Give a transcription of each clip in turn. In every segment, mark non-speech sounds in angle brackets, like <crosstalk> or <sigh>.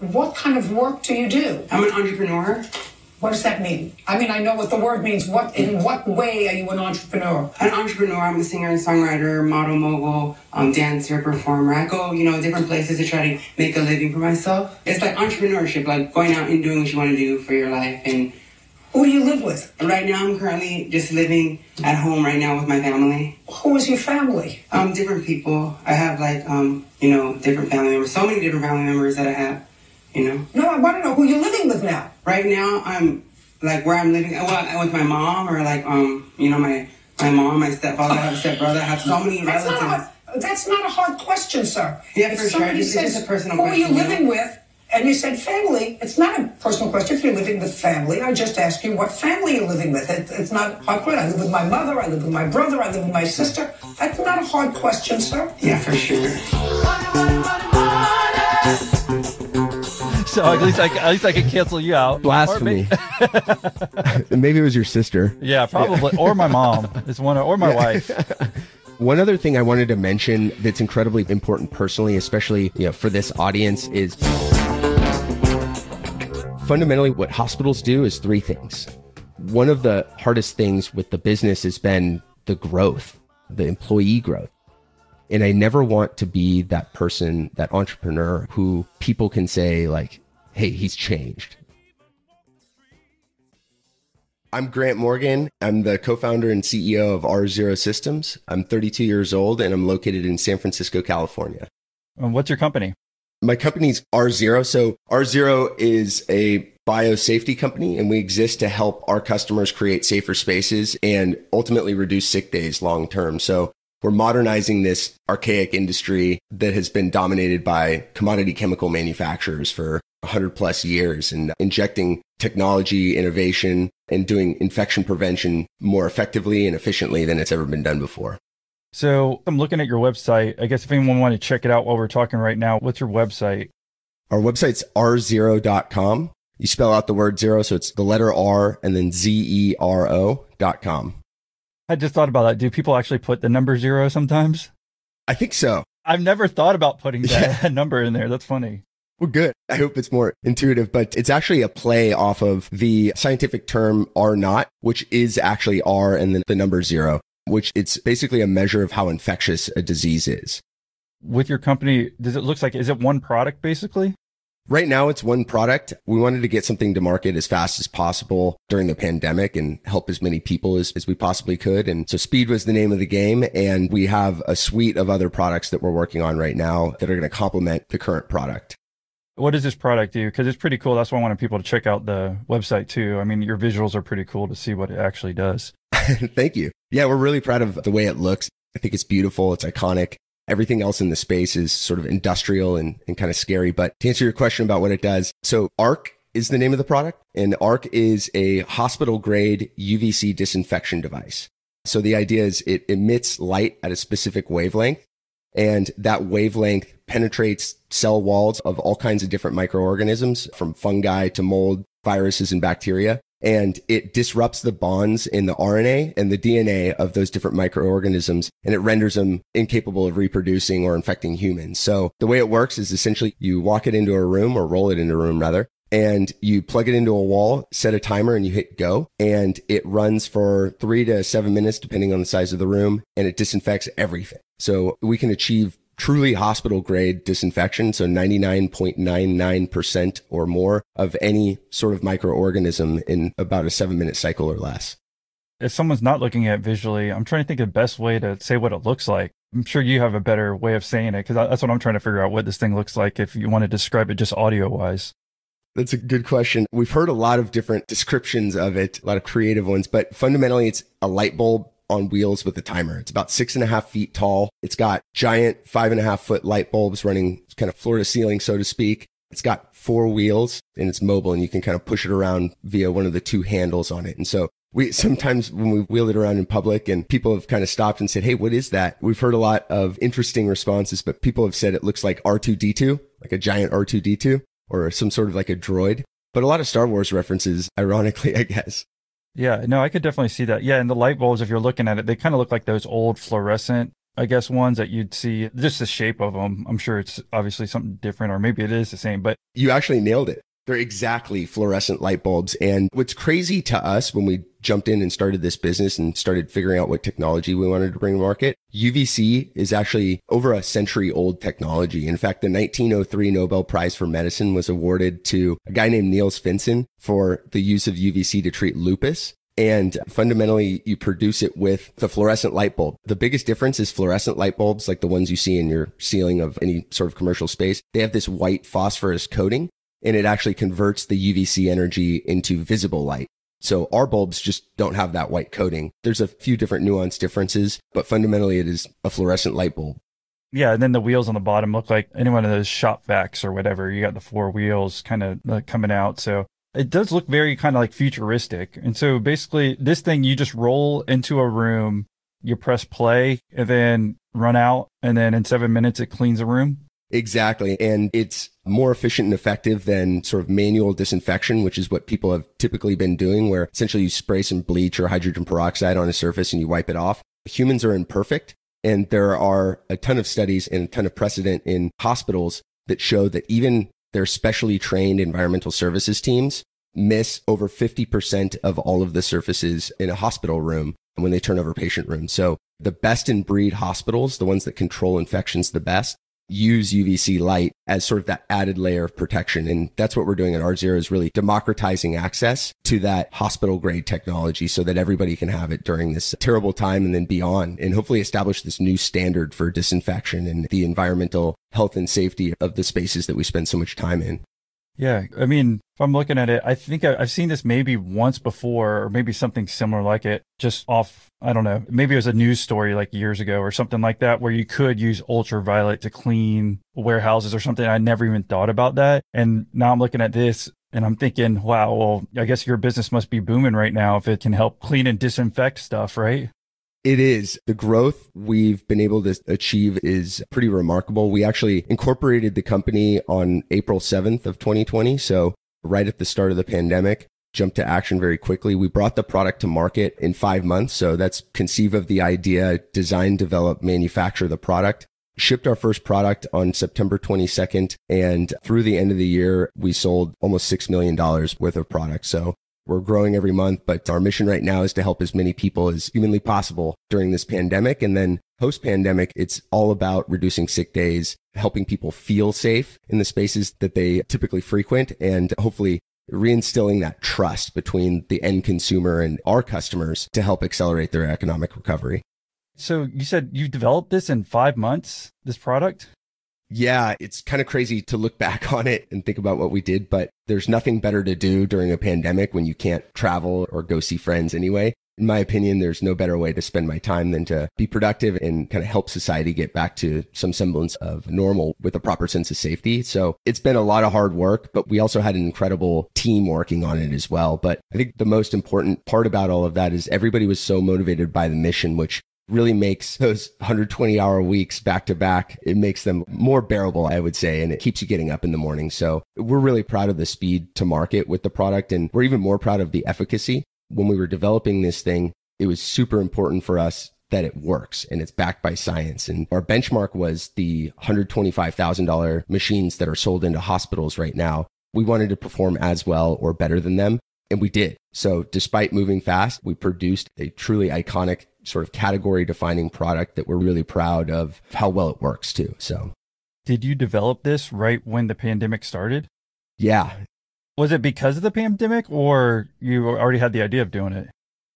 What kind of work do you do? I'm an entrepreneur. What does that mean? I mean, I know what the word means. What in what way are you an entrepreneur? An entrepreneur. I'm a singer and songwriter, model, mogul, um, dancer, performer. I go, you know, different places to try to make a living for myself. It's like entrepreneurship, like going out and doing what you want to do for your life. And Who do you live with? right now, I'm currently just living at home right now with my family. Who is your family? Um, different people. I have like, um, you know, different family members. So many different family members that I have. You know. No, I want to know who you're living with now. Right now, I'm like where I'm living. Well, with my mom or like um, you know, my my mom, my stepfather, I have a stepbrother. I have so many That's not, a relatives. hard, that's not a hard question, sir. Yeah, If for sure. somebody It's a personal Who are you question, you know? living with? And you said family. It's not a personal question if you're living with family. I just asked you what family you're living with. It, it's not a hard question. I live with my mother. I live with my brother. I live with my sister. That's not a hard question, sir. Yeah, for sure. So at least I at least I can cancel you out. Blasphemy. may- <laughs> Maybe it was your sister. yeah, probably. Or my mom is one, or my wife. <laughs> One other thing I wanted to mention that's incredibly important personally, especially you know, for this audience, is fundamentally what hospitals do is three things. One of the hardest things with the business has been the growth, the employee growth. And I never want to be that person, that entrepreneur who people can say, like, hey, he's changed. I'm Grant Morgan. I'm the co founder and CEO of R-Zero Systems. I'm 32 years old and I'm located in San Francisco, California. And what's your company? My company's R-Zero. So R-Zero is a biosafety company and we exist to help our customers create safer spaces and ultimately reduce sick days long term. So we're modernizing this archaic industry that has been dominated by commodity chemical manufacturers for 100 plus years and injecting technology, innovation, and doing infection prevention more effectively and efficiently than it's ever been done before. So I'm looking at your website. I guess if anyone wanted to check it out while we're talking right now, what's your website? Our website's rzero.com. You spell out the word zero, so it's the letter R and then Z E R O dot com. I just thought about that. Do people actually put the number zero sometimes? I think so. I've never thought about putting <laughs> that <laughs> number in there. That's funny. Well, good. I hope it's more intuitive, but it's actually a play off of the scientific term R naught, which is actually R and then the number zero, which it's basically a measure of how infectious a disease is. With your company, does it looks like is it one product basically? Right now, it's one product. We wanted to get something to market as fast as possible during the pandemic and help as many people as, as we possibly could. And so speed was the name of the game. And we have a suite of other products that we're working on right now that are going to complement the current product. What does this product do? Because it's pretty cool. That's why I wanted people to check out the website too. I mean, your visuals are pretty cool to see what it actually does. <laughs> Thank you. Yeah, we're really proud of the way it looks. I think it's beautiful. It's iconic. Everything else in the space is sort of industrial and, and kind of scary. But to answer your question about what it does, so ARC is the name of the product, and ARC is a hospital grade UVC disinfection device. So the idea is it emits light at a specific wavelength, and that wavelength penetrates cell walls of all kinds of different microorganisms, from fungi to mold, viruses, and bacteria and it disrupts the bonds in the RNA and the DNA of those different microorganisms and it renders them incapable of reproducing or infecting humans. So the way it works is essentially you walk it into a room or roll it into a room rather. And you plug it into a wall, set a timer and you hit go and it runs for three to seven minutes, depending on the size of the room and it disinfects everything. So we can achieve truly hospital grade disinfection. So 99.99% or more of any sort of microorganism in about a seven minute cycle or less. If someone's not looking at it visually, I'm trying to think of the best way to say what it looks like. I'm sure you have a better way of saying it because that's what I'm trying to figure out what this thing looks like if you want to describe it just audio wise. That's a good question. We've heard a lot of different descriptions of it, a lot of creative ones, but fundamentally it's a light bulb on wheels with a timer. It's about six and a half feet tall. It's got giant five and a half foot light bulbs running kind of floor to ceiling, so to speak. It's got four wheels and it's mobile and you can kind of push it around via one of the two handles on it. And so we <laughs> sometimes when we wheel it around in public and people have kind of stopped and said, Hey, what is that? We've heard a lot of interesting responses, but people have said it looks like R2D2, like a giant R2D2 or some sort of like a droid, but a lot of Star Wars references, ironically, <laughs> I guess. Yeah, no, I could definitely see that. Yeah, and the light bulbs, if you're looking at it, they kind of look like those old fluorescent I guess, ones that you'd see, just the shape of them. I'm sure it's obviously something different, or maybe it is the same, but you actually nailed it. They're exactly fluorescent light bulbs. And what's crazy to us when we jumped in and started this business and started figuring out what technology we wanted to bring to market, UVC is actually over a century old technology. In fact, the 1903 Nobel Prize for Medicine was awarded to a guy named Niels Finsen for the use of UVC to treat lupus. And fundamentally, you produce it with the fluorescent light bulb. The biggest difference is fluorescent light bulbs, like the ones you see in your ceiling of any sort of commercial space. They have this white phosphorus coating and it actually converts the UVC energy into visible light. So our bulbs just don't have that white coating. There's a few different nuance differences, but fundamentally it is a fluorescent light bulb. Yeah, and then the wheels on the bottom look like any one of those shop vacs or whatever. You got the four wheels kind of uh, coming out. So it does look very kind of like futuristic. And so basically this thing you just roll into a room, you press play and then run out and then in 7 minutes it cleans a room. Exactly. And it's more efficient and effective than sort of manual disinfection, which is what people have typically been doing, where essentially you spray some bleach or hydrogen peroxide on a surface and you wipe it off. Humans are imperfect. And there are a ton of studies and a ton of precedent in hospitals that show that even their specially trained environmental services teams miss over 50% of all of the surfaces in a hospital room when they turn over patient rooms. So the best in breed hospitals, the ones that control infections the best, use UVC light as sort of that added layer of protection. And that's what we're doing at R-Zero is really democratizing access to that hospital grade technology so that everybody can have it during this terrible time and then beyond and hopefully establish this new standard for disinfection and the environmental health and safety of the spaces that we spend so much time in. Yeah. I mean, if I'm looking at it, I think I, have seen this maybe once before, or maybe something similar like it, just off, I don't know, maybe it was a news story like years ago or something like that, where you could use ultraviolet to clean warehouses or something. I never even thought about that. And now I'm looking at this and I'm thinking, wow, well, I guess your business must be booming right now if it can help clean and disinfect stuff, right? It is. The growth we've been able to achieve is pretty remarkable. We actually incorporated the company on April 7th of 2020. So right at the start of the pandemic, jumped to action very quickly. We brought the product to market in five months. So that's conceive of the idea, design, develop, manufacture the product. Shipped our first product on September 22nd. And through the end of the year, we sold almost $6 million worth of product. So we're growing every month, but our mission right now is to help as many people as humanly possible during this pandemic. And then post pandemic, it's all about reducing sick days, helping people feel safe in the spaces that they typically frequent and hopefully reinstilling that trust between the end consumer and our customers to help accelerate their economic recovery. So you said you developed this in five months, this product? Yeah, it's kind of crazy to look back <laughs> on it and think about what we did, but there's nothing better to do during a pandemic when you can't travel or go see friends anyway. In my opinion, there's no better way to spend my time than to be productive and kind of help society get back to some semblance of normal with a proper sense of safety. So it's been a lot of hard work, but we also had an incredible team working on it as well. But I think the most important part about all of that is everybody was so motivated by the mission, which really makes those 120 hour weeks back to back. It makes them more bearable, I would say, and it keeps you getting up in the morning. So we're really proud of the speed to market with the product. And we're even more proud of the efficacy. When we were developing this thing, it was super important for us that it works and it's backed by science. And our benchmark was the $125,000 machines that are sold into hospitals right now. We wanted to perform as well or better than them. And we did. So despite moving fast, we produced a truly iconic sort of category defining product that we're really proud of how well it works too. So did you develop this right when the pandemic started? Yeah. Was it because of the pandemic or you already had the idea of doing it?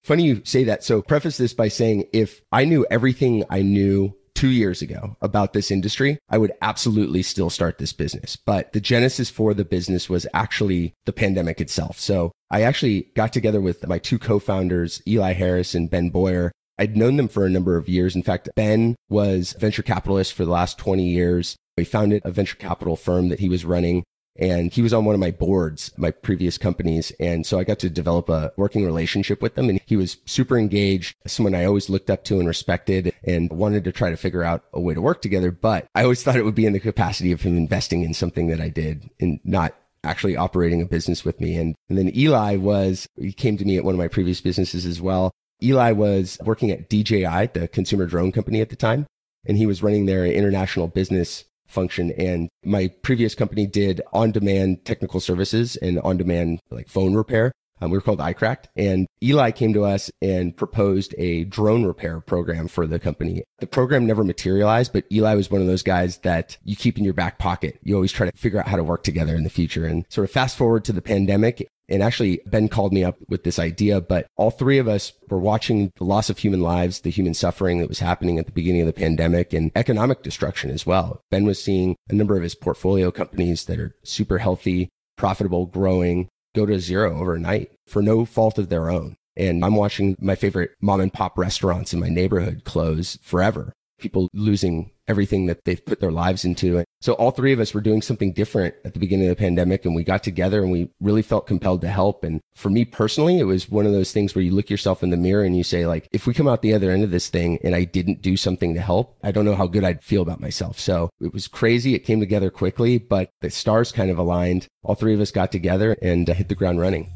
Funny you say that. So preface this by saying if I knew everything I knew two years ago about this industry, I would absolutely still start this business. But the genesis for the business was actually the pandemic itself. So I actually got together with my two co-founders, Eli Harris and Ben Boyer. I'd known them for a number of years. In fact, Ben was venture capitalist for the last 20 years. He founded a venture capital firm that he was running and he was on one of my boards, my previous companies. And so I got to develop a working relationship with him and he was super engaged, someone I always looked up to and respected and wanted to try to figure out a way to work together. But I always thought it would be in the capacity of him investing in something that I did and not actually operating a business with me. And, and then Eli was, he came to me at one of my previous businesses as well. Eli was working at DJI, the consumer drone company at the time. and he was running their international business function. And my previous company did on demand technical services and on demand like phone repair. Um, we were called iCracked and Eli came to us and proposed a drone repair program for the company. The program never materialized, but Eli was one of those guys that you keep in your back pocket. You always try to figure out how to work together in the future and sort of fast forward to the pandemic. And actually, Ben called me up with this idea, but all three of us were watching the loss of human lives, the human suffering that was happening at the beginning of the pandemic and economic destruction as well. Ben was seeing a number of his portfolio companies that are super healthy, profitable, growing, go to zero overnight for no fault of their own. And I'm watching my favorite mom and pop restaurants in my neighborhood close forever. People losing everything that they've put their lives into. So all three of us were doing something different at the beginning of the pandemic and we got together and we really felt compelled to help. And for me personally, it was one of those things where you look yourself in the mirror and you say like, if we come out the other end of this thing and I didn't do something to help, I don't know how good I'd feel about myself. So it was crazy. It came together quickly, but the stars kind of aligned. All three of us got together and hit the ground running.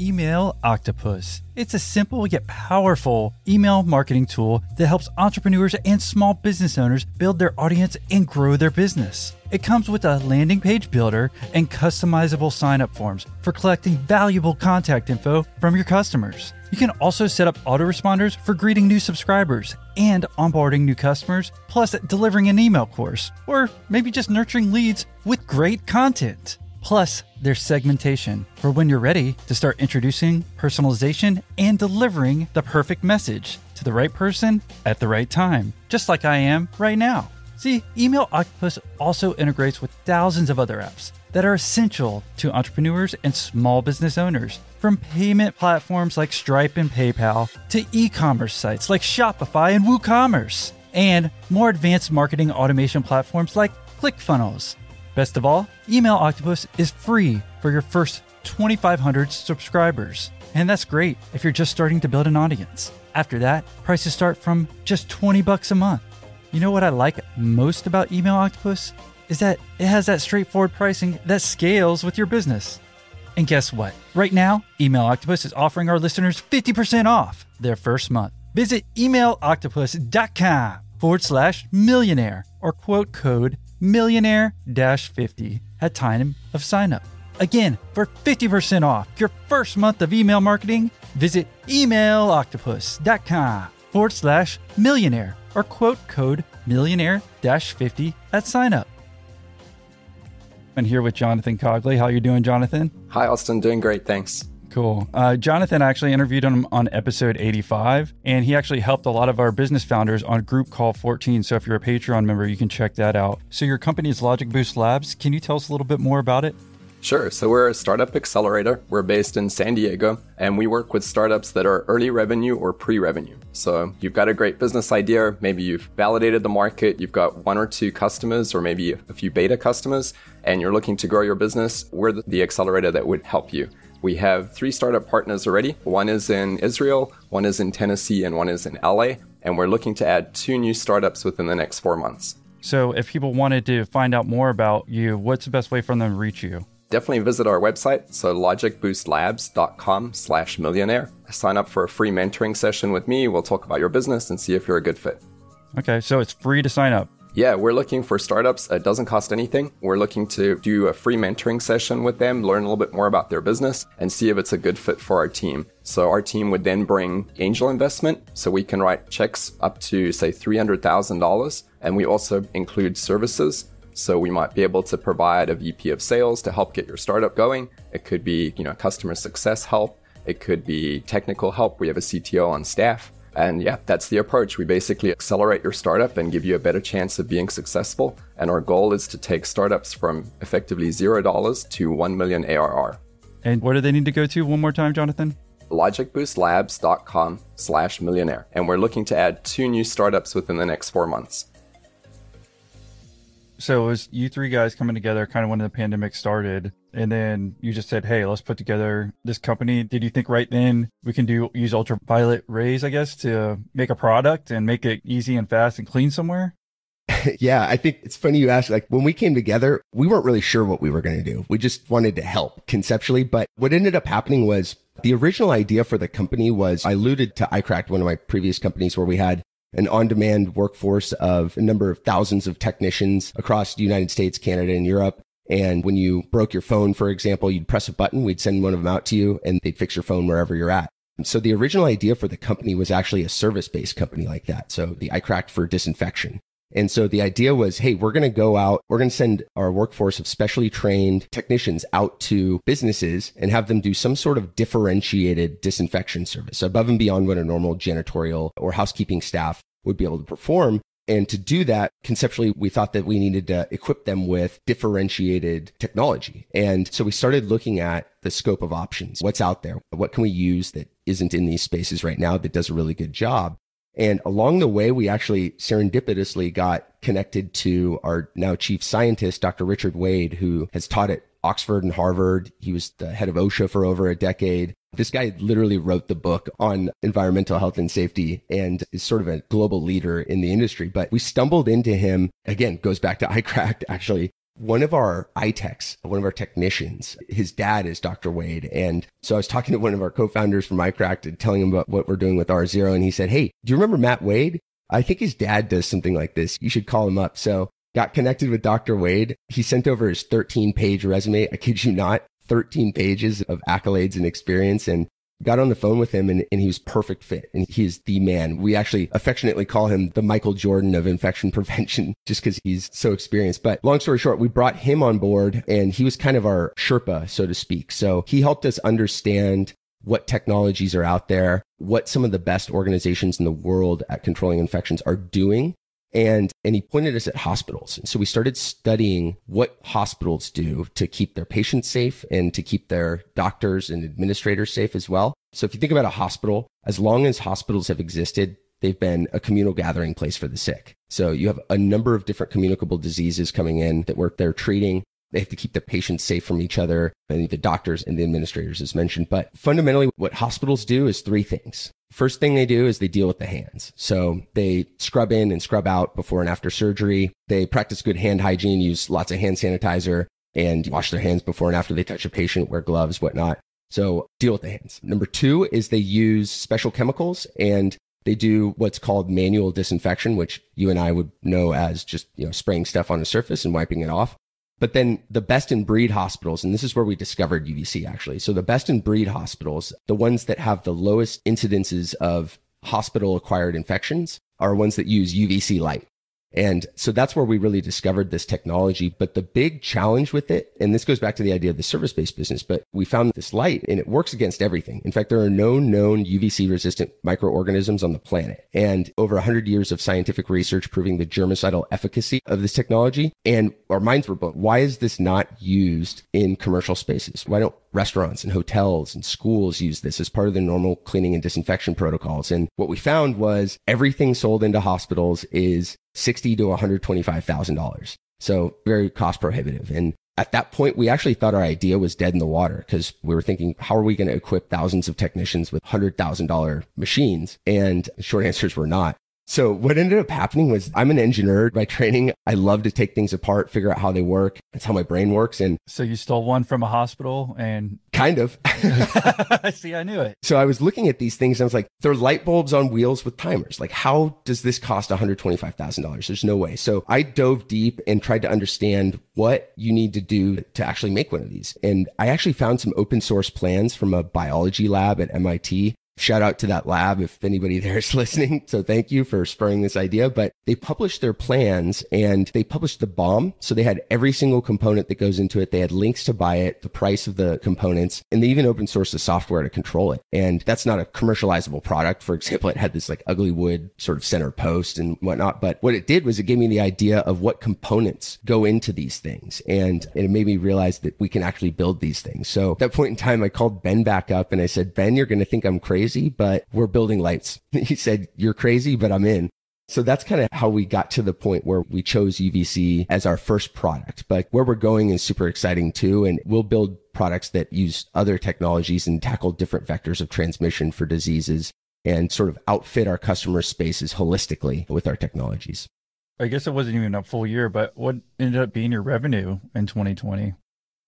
Email Octopus. It's a simple yet powerful email marketing tool that helps entrepreneurs and small business owners build their audience and grow their business. It comes with a landing page builder and customizable sign up forms for collecting valuable contact info from your customers. You can also set up autoresponders for greeting new subscribers and onboarding new customers, plus delivering an email course, or maybe just nurturing leads with great content. Plus, there's segmentation for when you're ready to start introducing personalization and delivering the perfect message to the right person at the right time, just like I am right now. See, Email Octopus also integrates with thousands of other apps that are essential to entrepreneurs and small business owners. From payment platforms like Stripe and PayPal to e commerce sites like Shopify and WooCommerce, and more advanced marketing automation platforms like ClickFunnels. Best of all, Email Octopus is free for your first 2,500 subscribers. And that's great if you're just starting to build an audience. After that, prices start from just 20 bucks a month. You know what I like most about Email Octopus? Is that it has that straightforward pricing that scales with your business. And guess what? Right now, Email Octopus is offering our listeners 50% off their first month. Visit emailoctopus.com forward slash millionaire or quote code millionaire 50 at time of sign up. Again, for 50% off your first month of email marketing, visit emailoctopus.com forward slash millionaire or quote code millionaire dash 50 at sign up. I'm here with Jonathan Cogley. How you doing, Jonathan? Hi, Austin. Doing great. Thanks. Cool. Uh, Jonathan actually interviewed him on episode 85, and he actually helped a lot of our business founders on Group Call 14. So if you're a Patreon member, you can check that out. So your company is Logic Boost Labs. Can you tell us a little bit more about it? Sure. So we're a startup accelerator. We're based in San Diego, and we work with startups that are early revenue or pre revenue. So you've got a great business idea. Maybe you've validated the market. You've got one or two customers, or maybe a few beta customers, and you're looking to grow your business. We're the accelerator that would help you. We have three startup partners already. One is in Israel, one is in Tennessee, and one is in LA. And we're looking to add two new startups within the next four months. So, if people wanted to find out more about you, what's the best way for them to reach you? Definitely visit our website, so logicboostlabs.com slash millionaire. Sign up for a free mentoring session with me. We'll talk about your business and see if you're a good fit. Okay, so it's free to sign up. Yeah, we're looking for startups. It doesn't cost anything. We're looking to do a free mentoring session with them, learn a little bit more about their business, and see if it's a good fit for our team. So our team would then bring angel investment, so we can write checks up to say $300,000, and we also include services. So we might be able to provide a VP of sales to help get your startup going. It could be, you know, customer success help. It could be technical help. We have a CTO on staff. And yeah, that's the approach. We basically accelerate your startup and give you a better chance of being successful. And our goal is to take startups from effectively $0 to 1 million ARR. And where do they need to go to one more time, Jonathan? logicboostlabs.com slash millionaire. And we're looking to add two new startups within the next four months. So it was you three guys coming together kind of when the pandemic started. And then you just said, Hey, let's put together this company. Did you think right then we can do use ultraviolet rays, I guess, to make a product and make it easy and fast and clean somewhere? <laughs> yeah, I think it's funny you ask. Like when we came together, we weren't really sure what we were going to do. We just wanted to help conceptually. But what ended up happening was the original idea for the company was I alluded to iCracked, one of my previous companies where we had an on demand workforce of a number of thousands of technicians across the United States, Canada, and Europe. And when you broke your phone, for example, you'd press a button, we'd send one of them out to you and they'd fix your phone wherever you're at. So the original idea for the company was actually a service based company like that. So the iCracked for disinfection. And so the idea was, hey, we're going to go out, we're going to send our workforce of specially trained technicians out to businesses and have them do some sort of differentiated disinfection service above and beyond what a normal janitorial or housekeeping staff would be able to perform. And to do that, conceptually, we thought that we needed to equip them with differentiated technology. And so we started looking at the scope of options. What's out there? What can we use that isn't in these spaces right now that does a really good job? And along the way, we actually serendipitously got connected to our now chief scientist, Dr. Richard Wade, who has taught at Oxford and Harvard. He was the head of OSHA for over a decade. This guy literally wrote the book on environmental health and safety and is sort of a global leader in the industry. But we stumbled into him again, goes back to <laughs> iCracked actually. One of our iTechs, one of our technicians, his dad is Dr. Wade. And so I was talking to one of our co-founders from iCracked and telling him about what we're doing with R Zero. And he said, Hey, do you remember Matt Wade? I think his dad does something like this. You should call him up. So got connected with Dr. Wade. He sent over his 13 page resume. I kid you not, 13 pages of accolades and experience and got on the phone with him and, and he was perfect fit and he is the man. We actually affectionately call him the Michael Jordan of infection <laughs> prevention just because he's so experienced. But long story short, we brought him on board and he was kind of our Sherpa, so to speak. So he helped us understand what technologies are out there, what some of the best organizations in the world at controlling infections are doing and, and he pointed us at hospitals. And so we started studying what hospitals do to keep their patients safe and to keep their doctors and administrators safe as well. So if you think about a hospital, as long as hospitals have existed, they've been a communal gathering place for the sick. So you have a number of different communicable diseases coming in that we're, they're treating. They have to keep the patients safe from each other and the doctors and the administrators as mentioned. But fundamentally, what hospitals do is three things. First thing they do is they deal with the hands. So they scrub in and scrub out before and after surgery. They practice good hand hygiene, use lots of hand sanitizer and wash their hands before and after they touch a patient, wear gloves, whatnot. So deal with the hands. Number two is they use special chemicals and they do what's called manual disinfection, which you and I would know as just, you know, spraying stuff on a surface and wiping it off. But then the best in breed hospitals, and this is where we discovered UVC actually. So the best in breed hospitals, the ones that have the lowest incidences of hospital acquired infections are ones that use UVC light. And so that's where we really discovered this technology. But the big challenge with it, and this goes back to the idea of the service based business, but we found this light and it works against everything. In fact, there are no known UVC resistant microorganisms on the planet and over 100 years of scientific research proving the germicidal efficacy of this technology. And our minds were blown. Why is this not used in commercial spaces? Why don't restaurants and hotels and schools use this as part of their normal cleaning and disinfection protocols. And what we found was everything sold into hospitals is sixty to one hundred twenty-five thousand dollars. So very cost prohibitive. And at that point, we actually thought our idea was dead in the water because we were thinking, how are we going to equip thousands of technicians with hundred thousand dollar machines? And short <laughs> answers were not. So what ended up happening was I'm an engineer by training. I love to take things apart, figure out how they work. That's how my brain works. And so you stole one from a hospital and kind of. <laughs> <laughs> See, I knew it. So I was looking at these things and I was like, they're light bulbs on wheels with timers. Like, how does this cost $125,000? There's no way. So I dove deep and tried to understand what you need to do to actually make one of these. And I actually found some open source plans from a biology lab at MIT Shout out to that lab if anybody <laughs> there is listening. So thank you for spurring this idea. But they published their plans and they published the BOM. So they had every single component that goes into it. They had links to buy it, the price of the components, and they even open source the software to control it. And that's not a commercializable product. For <laughs> example, it had this like ugly wood sort of center post and whatnot. But what it did was it gave me the idea of what components go into these things. And it made me realize that we can actually build these things. So at that point in time, I called Ben back up and I said, Ben, you're going to think I'm crazy crazy, but we're building lights. <laughs> he said, You're crazy, but I'm in. So that's kind of how we got to the point where we chose UVC as our first product. But where we're going is super exciting too. And we'll build products that use other technologies and tackle different vectors of transmission for diseases and sort of outfit our customer spaces holistically with our technologies. I guess it wasn't even a full year, but what ended up being your revenue in 2020?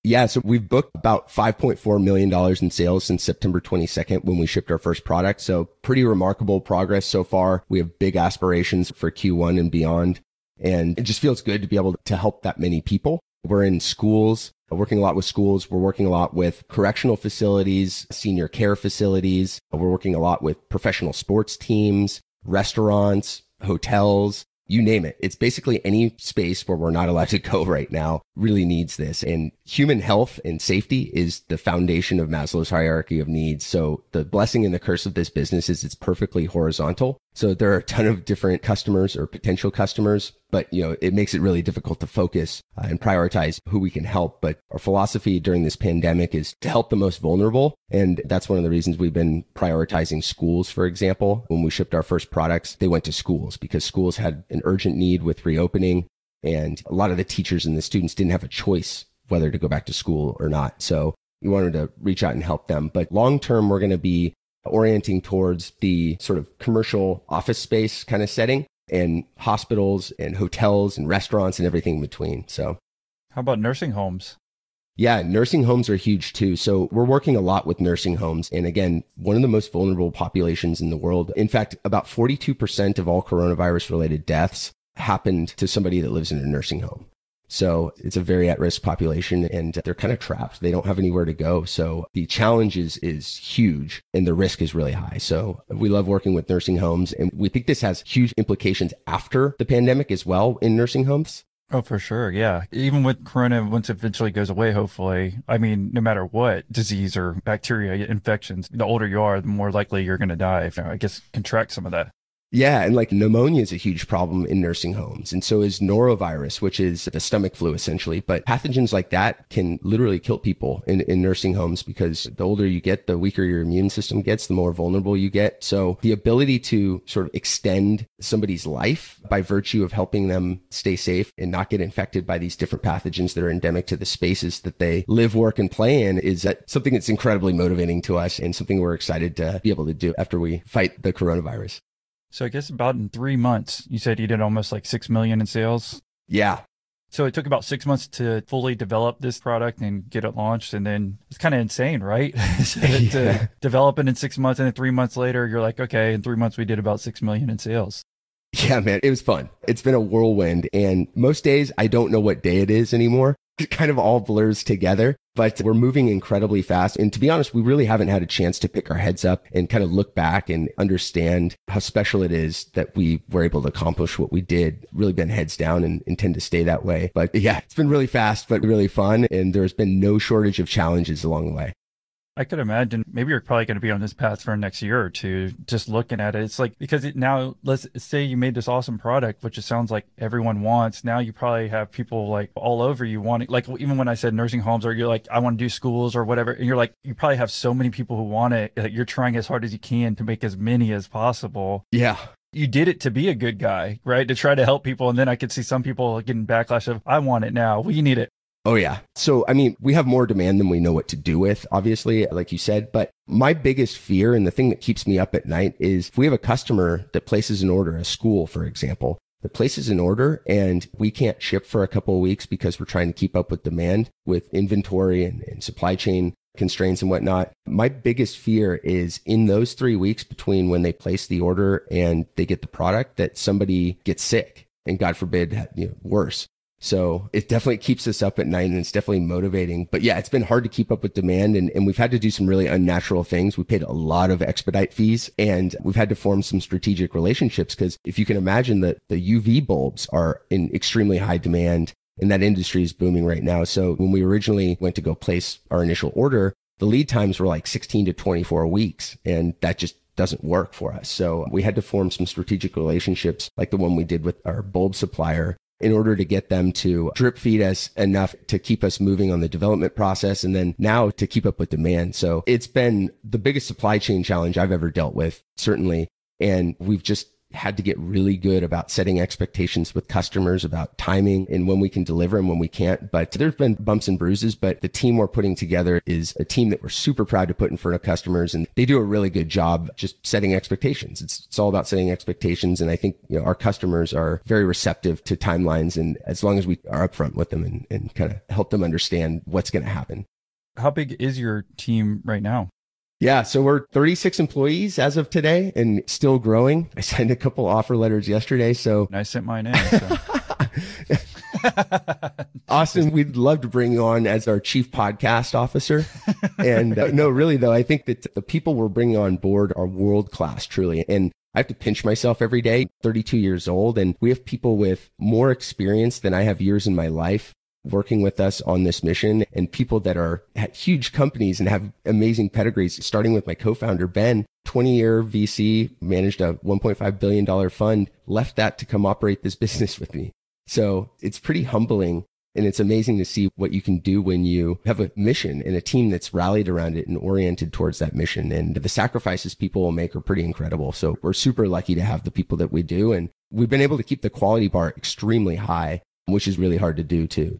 Yeah, so we've booked about $5.4 million in sales since September 22nd when we shipped our first product. So pretty remarkable progress so far. We have big aspirations for Q1 and beyond. And it just feels good to be able to help that many people. We're in schools, working a lot with schools. We're working a lot with correctional facilities, senior care facilities. We're working a lot with professional sports teams, restaurants, hotels, you name it. It's basically any space where we're not allowed to go right now really needs this. And human health and safety is the foundation of Maslow's hierarchy of needs. So the blessing and the curse of this business is it's perfectly horizontal. So there are a ton of different customers or potential customers, but you know, it makes it really difficult to focus uh, and prioritize who we can help. But our philosophy during this pandemic is to help the most vulnerable. And that's one of the reasons we've been prioritizing schools, for example. When we shipped our first products, they went to schools because schools had an urgent need with reopening. And a lot of the teachers and the students didn't have a choice whether to go back to school or not. So we wanted to reach out and help them. But long term, we're going to be orienting towards the sort of commercial office space kind of setting and hospitals and hotels and restaurants and everything in between. So, how about nursing homes? Yeah, nursing homes are huge too. So we're working a lot with nursing homes. And again, one of the most vulnerable populations in the world. In fact, about 42% of all coronavirus related deaths happened to somebody that lives in a nursing home. So it's a very at risk population and they're kind of trapped. They don't have anywhere to go. So the challenge is, is huge and the risk is really high. So we love working with nursing homes and we think this has huge implications after the pandemic as well in nursing homes. Oh, for sure. Yeah. Even with Corona, once it eventually goes away, hopefully, I mean, no matter what disease or bacteria infections, the older you are, the more likely you're going to die. I guess contract some of that. Yeah, and like pneumonia is a huge problem in nursing homes. And so is norovirus, which is the stomach flu essentially. But pathogens like that can literally kill people in, in nursing homes because the older you get, the weaker your immune system gets, the more vulnerable you get. So the ability to sort of extend somebody's life by virtue of helping them stay safe and not get infected by these different pathogens that are endemic to the spaces that they live, work, and play in is something that's incredibly motivating to us and something we're excited to be able to do after we fight the coronavirus. So I guess about in three months, you said you did almost like six million in sales. Yeah. So it took about six months to fully develop this product and get it launched. And then it's kind of insane, right? <laughs> to <laughs> yeah. develop it in six months and then three months later, you're like, okay, in three months, we did about six million in sales. Yeah, man, it was fun. It's been a whirlwind. And most days, I don't know what day it is anymore kind of all blurs together, but we're moving incredibly fast. And to be honest, we really haven't had a chance to pick our heads up and kind of look back and understand how special it is that we were able to accomplish what we did. Really been heads down and intend to stay that way. But yeah, it's been really fast, but really fun. And there's been no shortage of challenges along the way. I could imagine maybe you're probably going to be on this path for next year or two, just looking at it. It's like, because it, now let's say you made this awesome product, which it sounds like everyone wants. Now you probably have people like all over you wanting, like even when I said nursing homes or you're like, I want to do schools or whatever. And you're like, you probably have so many people who want it that you're trying as hard as you can to make as many as possible. Yeah you did it to be a good guy, right? To try to help people. And then I could see some people getting backlash of, I want it now. We need it. Oh, yeah. So, I mean, we have more demand than we know what to do with, obviously, like you said. But my biggest fear and the thing that keeps me up at night is if we have a customer that places an order, a school, for example, that places an order and we can't ship for a couple of weeks because we're trying to keep up with demand with inventory and, and supply chain constraints and whatnot. My biggest fear is in those three weeks between when they place the order and they get the product that somebody gets sick and God forbid, you know, worse. So it definitely keeps us up at night and it's definitely motivating. But yeah, it's been hard to keep up with demand and, and we've had to do some really unnatural things. We paid a lot of expedite fees and we've had to form some strategic relationships because if you can imagine that the UV bulbs are in extremely high demand and that industry is booming right now. So when we originally went to go place our initial order, the lead times were like 16 to 24 weeks and that just doesn't work for us. So we had to form some strategic relationships like the one we did with our bulb supplier in order to get them to drip feed us enough to keep us moving on the development process and then now to keep up with demand. So it's been the biggest supply chain challenge I've ever dealt with, certainly. And we've just had to get really good about setting expectations with customers about timing and when we can deliver and when we can't. But there's been bumps and bruises, but the team we're putting together is a team that we're super proud to put in front of customers and they do a really good job just setting expectations. It's, it's all about setting expectations. And I think, you know, our customers are very receptive to timelines. And as long as we are upfront with them and, and kind of help them understand what's going to happen. How big is your team right now? Yeah, so we're 36 employees as of today and still growing. I sent a couple offer letters yesterday, so And I sent mine in. So. <laughs> <laughs> Austin, we'd love to bring you on as our chief podcast officer. And uh, no, really though, I think that the people we're bringing on board are world class, truly. And I have to pinch myself every day, 32 years old, and we have people with more experience than I have years in my life working with us on this mission and people that are at huge companies and have amazing pedigrees, starting with my co-founder, Ben, 20 year VC, managed a $1.5 billion fund, left that to come operate this <laughs> business with me. So it's pretty humbling. And it's amazing to see what you can do when you have a mission and a team that's rallied around it and oriented towards that mission. And the sacrifices people will make are pretty incredible. So we're super lucky to have the people that we do. And we've been able to keep the quality bar extremely high, which is really hard to do too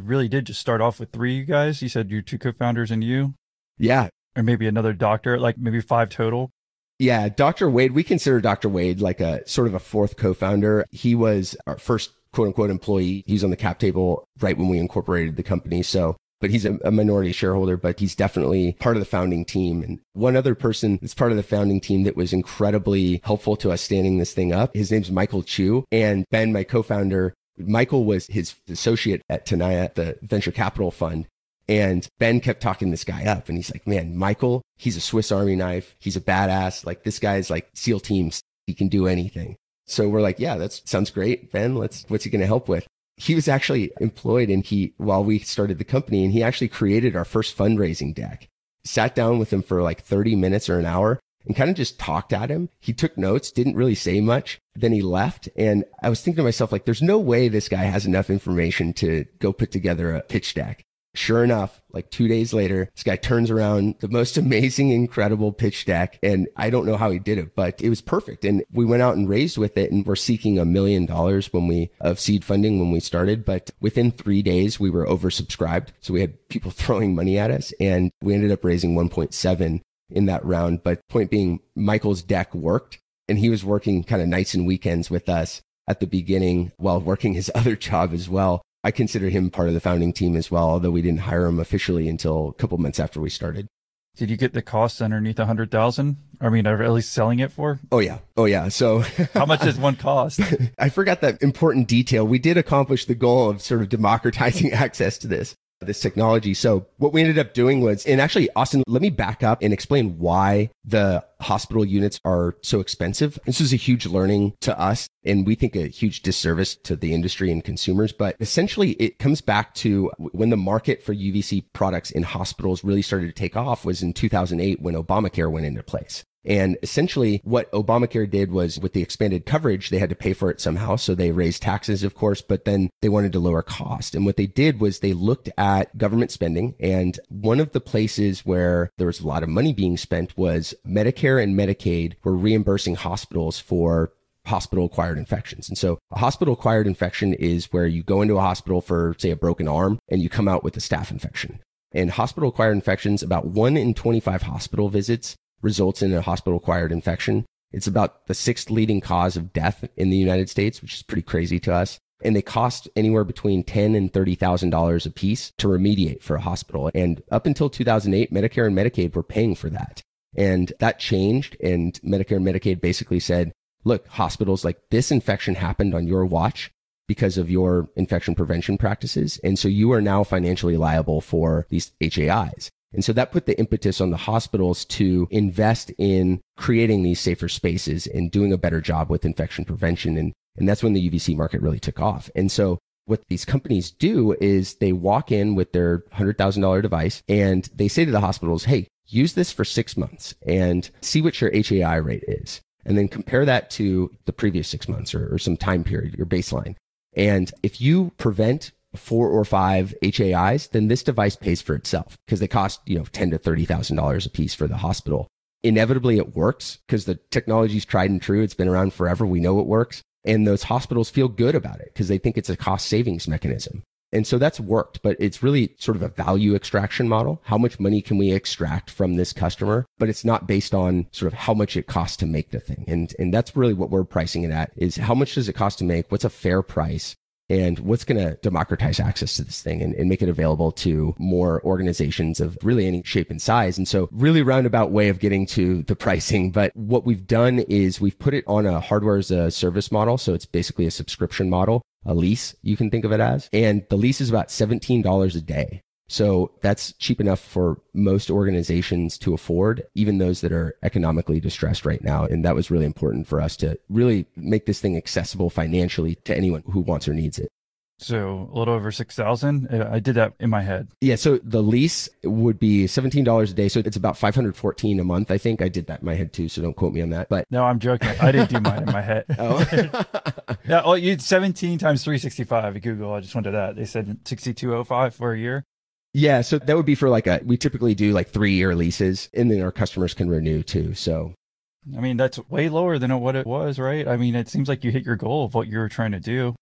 really did just start off with three you guys. You said your two co-founders and you. Yeah. Or maybe another doctor, like maybe five total. Yeah, Dr. Wade, we consider Dr. Wade like a sort of a fourth co-founder. He was our first quote unquote employee. He's on the cap table right when we incorporated the company. So, but he's a, a, minority shareholder, but he's definitely part of the founding team. And one other person that's part of the founding team that was incredibly helpful to us standing this thing up, his name's Michael Chu. And Ben, my co-founder, Michael was his associate at Tenaya, the venture capital fund. And Ben kept talking this guy up and he's like, man, Michael, he's a Swiss Army knife. He's a badass. Like this guy's like SEAL teams. He can do anything. So we're like, yeah, that sounds great. Ben, let's, what's he going to help with? He was actually employed and he, while we started the company and he actually created our first fundraising deck, sat down with him for like 30 minutes or an hour and kind of just talked at him. He took notes, didn't really say much. Then he left. And I was thinking to myself, like, there's no way this guy has enough information to go put together a pitch deck. Sure enough, like two days later, this guy turns around the most <laughs> amazing, incredible pitch deck. And I don't know how he did it, but it was perfect. And we went out and raised with it and we're seeking a million dollars when we of seed funding when we started. But within three days, we were oversubscribed. So we had people <laughs> throwing money at us and we ended up raising 1.7 in that round. But point being, Michael's deck worked and he was working kind of nights and weekends with us at the beginning while working his <laughs> other job as well. I consider him part of the founding team as well, although we didn't hire him officially until a couple months after we started. Did you get the cost underneath a hundred thousand? I mean, are at least selling it for? Oh yeah, oh yeah. So <laughs> how much does one cost? <laughs> I forgot that important detail. We did accomplish the goal of sort of democratizing access to this this technology. So what we ended up doing was, and actually, Austin, let me back up and explain why the hospital units are so expensive. This is a huge learning to us and we think a huge disservice to the industry and consumers. But essentially it comes back to when the market for UVC products in hospitals really started to take off was in 2008 when Obamacare went into place. And essentially what Obamacare did was with the expanded coverage, they had to pay for it somehow. So they raised taxes, of course, but then they wanted to lower cost. And what they did was they looked at government spending. And one of the places where there was a lot of money being spent was Medicare and Medicaid were reimbursing hospitals for hospital acquired infections. And so a hospital acquired infection is where you go into a hospital for, say, a broken arm and you come out with a staph infection. And hospital acquired infections, about one in 25 hospital visits results in a hospital acquired infection. It's about the sixth leading cause of death in the United States, which is pretty crazy to us. And they cost anywhere between ten and thirty thousand dollars a piece to remediate for a hospital. And up until 2008, Medicare and Medicaid were paying for that. And that changed. And Medicare and Medicaid basically said, look, hospitals like this infection happened on your watch because of your infection prevention practices. And so you are now financially liable for these HAIs. And so that put the impetus on the hospitals to invest in creating these safer spaces and doing a better job with infection prevention. And, and that's when the UVC market really took off. And so what these companies do is they walk in with their $100,000 device and they say to the hospitals, Hey, use this for six months and see what your HAI rate is. And then compare that to the previous six months or, or some time period, your baseline. And if you prevent four or five HAIs, then this device pays for itself because they cost, you know, ten to thirty thousand dollars a piece for the hospital. inevitably it works because the technology's tried and true. It's been around forever. We know it works. And those hospitals feel good about it because they think it's a cost savings mechanism. And so that's worked, but it's really sort of a value extraction model. How much money can we extract from this customer? But it's not based on sort of how much it costs to make the thing. And, and that's really what we're pricing it at is how much does it cost to make? What's a fair price? And what's going to democratize access to this thing and, and, make it available to more organizations of really any shape and size. And so really roundabout way of getting to the <laughs> pricing. But what we've done is we've put it on a hardware as a service model. So it's basically a subscription model, a lease, you can think of it as. And the lease is about $17 a day. So that's cheap enough for most organizations to afford, even those that are economically distressed right now. And that was really important for us to really make this thing accessible financially to anyone who wants or needs it. So a little over 6,000. Uh, I did that in my head. Yeah. So the lease would be $17 a day. So it's about 514 a month. I think I did that in my head too. So don't quote me on that, but no, I'm joking. I didn't do mine in my head. <laughs> oh, <laughs> yeah. Oh, you 17 times 365 Google. I just went to that. They said 6205 for a year. Yeah, so that would be for like a we typically do like 3-year leases and then our customers can renew too. So I mean, that's way lower than what it was, right? I mean, it seems like you hit your goal of what you were trying to do.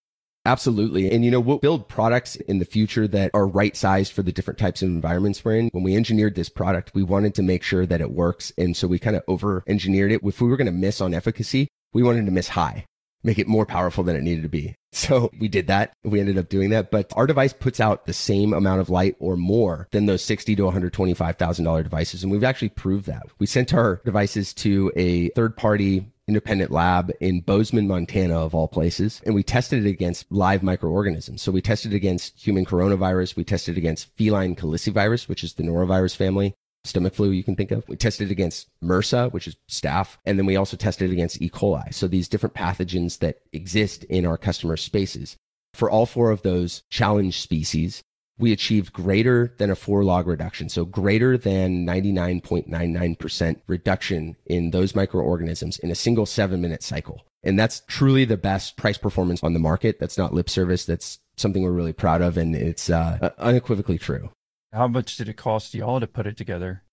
Absolutely. And you know, we'll build products in the future that are right sized for the different types of environments we're in. When we engineered this product, we wanted to make sure that it works. And so we kind of over engineered it. If we were going to miss on efficacy, we wanted to miss high make it more powerful than it needed to be. So we did that. We ended up doing that, but our device puts out the same amount of light or more than those sixty to one hundred twenty-five thousand dollar devices, and we've actually proved that. We sent our devices to a third-party independent lab in Bozeman, Montana, of all places, and we tested it against live microorganisms. So we tested it against human coronavirus, we tested against feline calicivirus, which is the norovirus family, stomach flu you can think of. We tested against MRSA, which is staph, and then we also tested against E. coli. So these different pathogens that exist in our customer spaces. For all four of those challenge species, we achieved greater than a four log reduction. So greater than 99.99% reduction in those microorganisms in a single seven minute cycle. And that's truly the best price performance on the market. That's not lip service. That's something we're really proud of. And it's uh, unequivocally true. How much did it cost y'all to put it together?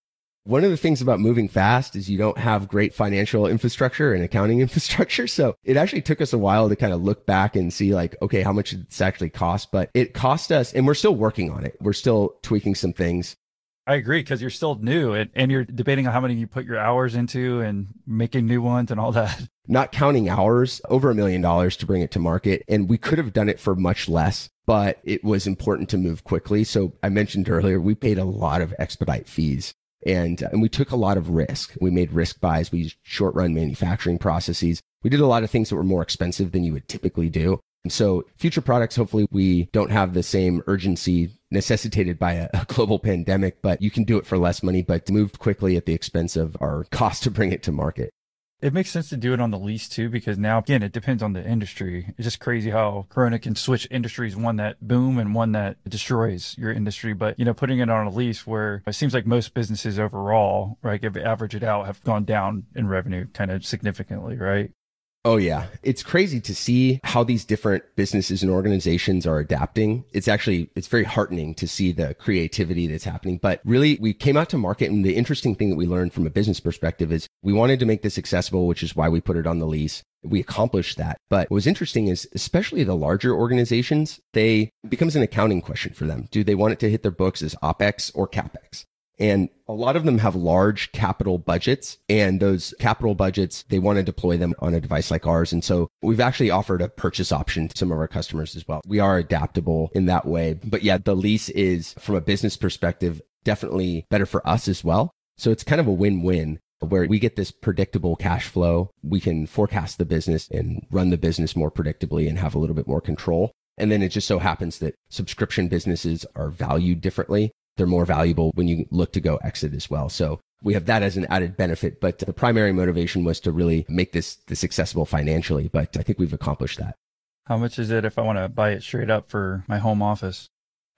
One of the things about moving fast is you don't have great financial infrastructure and accounting <laughs> infrastructure. So it actually took us a while to kind of look back and see like, okay, how much this actually cost? But it cost us, and we're still working on it. We're still tweaking some things. I agree because you're still new and, and you're debating on how many you put your hours into and making new ones and all that. Not counting hours, over a million dollars to bring it to market. And we could have done it for much less but it was important to move quickly. So I mentioned earlier, we paid a lot of expedite fees and, and we took a lot of risk. We made risk buys. We used short run manufacturing processes. We did a lot of things that were more expensive than you would typically do. And so future products, hopefully we don't have the same urgency necessitated by a, a, global pandemic, but you can do it for less money, but moved quickly at the expense of our <laughs> cost to bring it to market. It makes sense to do it on the lease too, because now again, it depends on the industry. It's just crazy how Corona can switch industries, one that boom and one that destroys your industry. But you know, putting it on a lease where it seems like most businesses overall, right, if you average it out, have gone down in revenue kind of significantly, right? Oh, yeah. It's crazy to see how these different businesses and organizations are adapting. It's actually, it's very heartening to see the creativity that's happening. But really, we came out to market. And the interesting thing that we learned from a business perspective is we wanted to make this accessible, which is why we put it on the lease. We accomplished that. But what was interesting is, especially the larger organizations, they becomes an accounting question for them. Do they want it to hit their books as OPEX or CAPEX? And a lot of them have large capital budgets and those capital budgets, they want to deploy them on a device like ours. And so we've actually offered a purchase option to some of our customers as well. We are adaptable in that way. But yeah, the lease is from a business perspective, definitely better for us as well. So it's kind of a win-win where we get this predictable cash flow. We can forecast the business and run the business more predictably and have a little bit more control. And then it just so happens that subscription businesses are valued differently they're more valuable when you look to go exit as well. So we have that as an added benefit, but the primary motivation was to really make this, this accessible financially. But I think we've accomplished that. How much is it if I want to buy it straight up for my home office?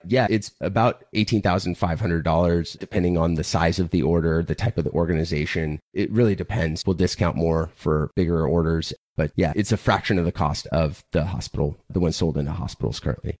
Yeah, it's about $18,500 depending on the size of the order, the type of the organization. It really depends. We'll discount more for bigger orders. But yeah, it's a fraction of the cost of the hospital, the one sold into hospitals currently.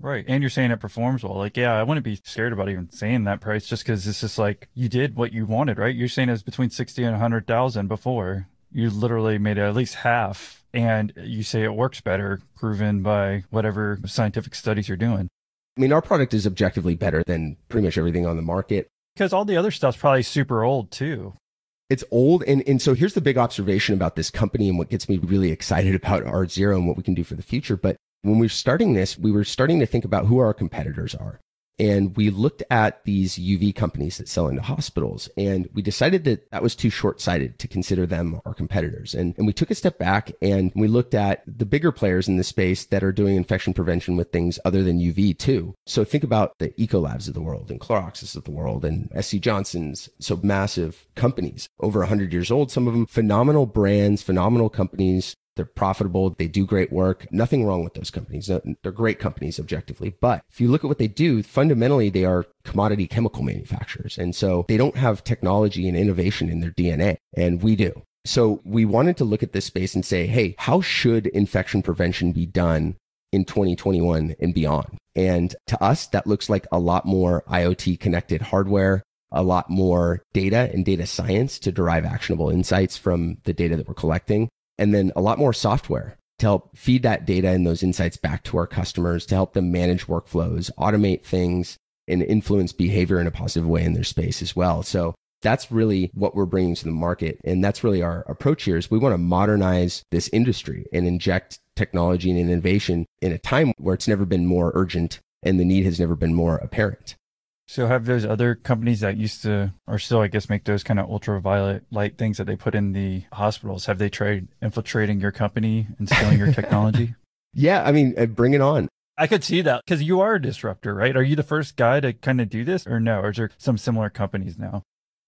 Right. And you're saying it performs well. Like, yeah, I wouldn't be scared about even saying that price just because it's just like you did what you wanted, right? You're saying it's between 60 and 100,000 before. You literally made it at least half. And you say it works better, proven by whatever scientific studies you're doing. I mean, our product is objectively better than pretty much everything on the market. Because all the other stuff's probably super old too. It's old. And, and so here's the big observation about this company and what gets me really excited about R-Zero and what we can do for the future. But when we were starting this, we were starting to think about who our competitors are. And we looked at these UV companies that sell into hospitals and we decided that that was too short sighted to consider them our competitors. And, and we took a step back and we looked at the bigger players in the space that are doing infection prevention with things other than UV too. So think about the Ecolabs of the world and Cloroxes of the world and SC Johnson's. So massive companies over 100 years old, some of them phenomenal brands, phenomenal companies they're profitable. They do great work. Nothing wrong with those companies. They're great companies objectively. But if you look at what they do, fundamentally, they are commodity chemical manufacturers. And so they don't have technology and innovation in their DNA. And we do. So we wanted to look at this space and say, hey, how should infection prevention be done in 2021 and beyond? And to us, that looks like a lot more IoT connected hardware, a lot more data and data science to derive actionable insights from the data that we're collecting and then a lot more software to help feed that data and those insights back to our customers to help them manage workflows, automate things, and influence behavior in a positive way in their space as well. So that's really what we're bringing to the market. And that's really our approach here is we want to modernize this industry and inject technology and innovation in a time where it's never been more urgent and the need has never been more apparent. So have those other companies that used to, or still, I guess, make those kind of ultraviolet light things that they put in the hospitals, have they tried infiltrating your company and stealing your technology? <laughs> Yeah, I mean, uh, bring it on. I could see that because you are a disruptor, right? Are you the first guy to kind of do this or no? Or is there some similar companies now?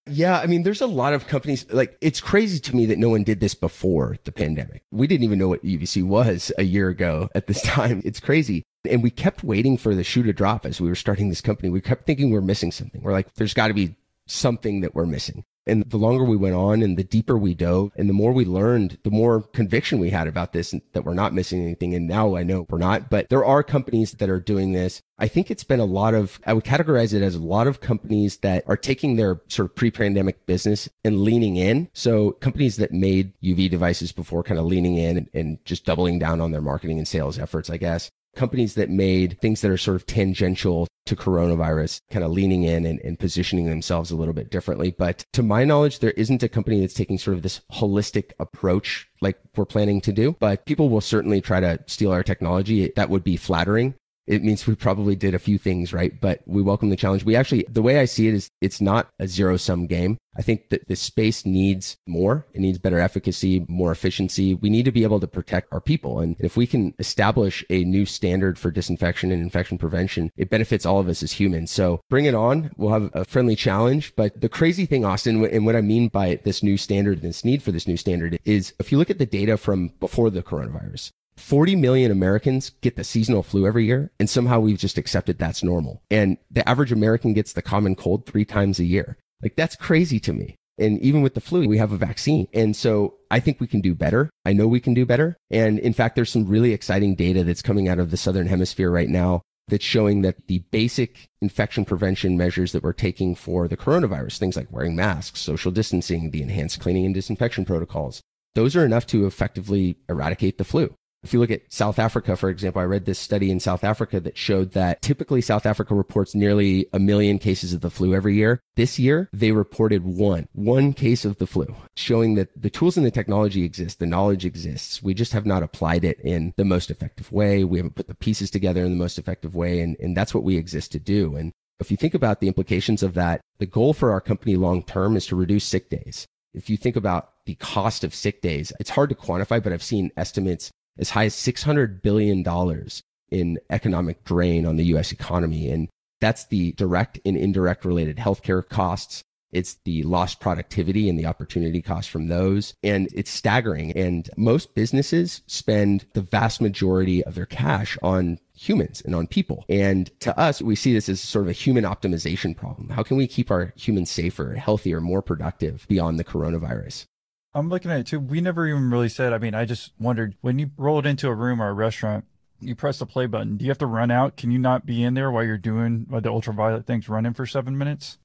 Yeah, I mean, there's a lot of companies. Like, it's crazy to me that no one did this before the pandemic. We didn't even know what UVC was a year ago at this <laughs> time. It's crazy. And we kept waiting for the shoe to drop as we were starting this company. We kept thinking we we're missing something. We're like, there's got to be something that we're missing. And the longer we went on and the deeper we dove and the more we learned, the more conviction we had about this and that we're not missing anything. And now I know we're not, but there are companies that are doing this. I think it's been a lot of, I would categorize it as a lot of companies that are taking their sort of pre-pandemic business and leaning in. So companies that made UV devices before kind of leaning in and, and just doubling down on their marketing and sales efforts, I guess companies that made things that are sort of tangential to coronavirus, kind of leaning in and, and, positioning themselves a little bit differently. But to my knowledge, there isn't a company that's taking sort of this holistic approach like we're planning to do. But people will certainly try to steal our technology. That would be flattering it means we probably did a few things right, but we welcome the challenge. We actually, the way I see it is it's not a zero sum game. I think that the space needs more. It needs better efficacy, more efficiency. We need to be able to protect our people. And if we can establish a new standard for disinfection and infection prevention, it benefits all of us as humans. So bring it on. We'll have a friendly challenge. But the crazy thing, Austin, and what I mean by this new standard, this need for this new standard is if you look at the data from before the coronavirus, 40 million Americans get the seasonal flu every year, and somehow we've just accepted that's normal. And the average American gets the common cold three times a year. Like that's crazy to me. And even with the flu, we have a vaccine. And so I think we can do better. I know we can do better. And in fact, there's some really exciting data that's coming out of the Southern Hemisphere right now that's showing that the basic infection prevention measures that we're taking for the coronavirus, things like wearing masks, social distancing, the enhanced cleaning and disinfection protocols, those are enough to effectively eradicate the flu. If you look at South Africa, for example, I read this study in South Africa that showed that typically South Africa reports nearly a million cases of the flu every year. This year, they reported one, one case of the flu, showing that the tools and the technology exist, the knowledge exists. We just have not applied it in the most effective way. We haven't put the pieces together in the most effective way. And, and that's what we exist to do. And if you think about the implications of that, the goal for our company long term is to reduce sick days. If you think about the cost of sick days, it's hard to quantify, but I've seen estimates as high as $600 billion in economic drain on the US economy. And that's the direct and indirect related healthcare costs. It's the lost productivity and the opportunity cost from those. And it's staggering. And most businesses spend the vast majority of their cash on humans and on people. And to us, we see this as sort of a human optimization problem. How can we keep our humans safer, healthier, more productive beyond the coronavirus? I'm looking at it too. We never even really said, I mean, I just wondered when you rolled into a room or a restaurant you press the play button. Do you have to run out? Can you not be in there while you're doing while the ultraviolet thing's running for seven minutes?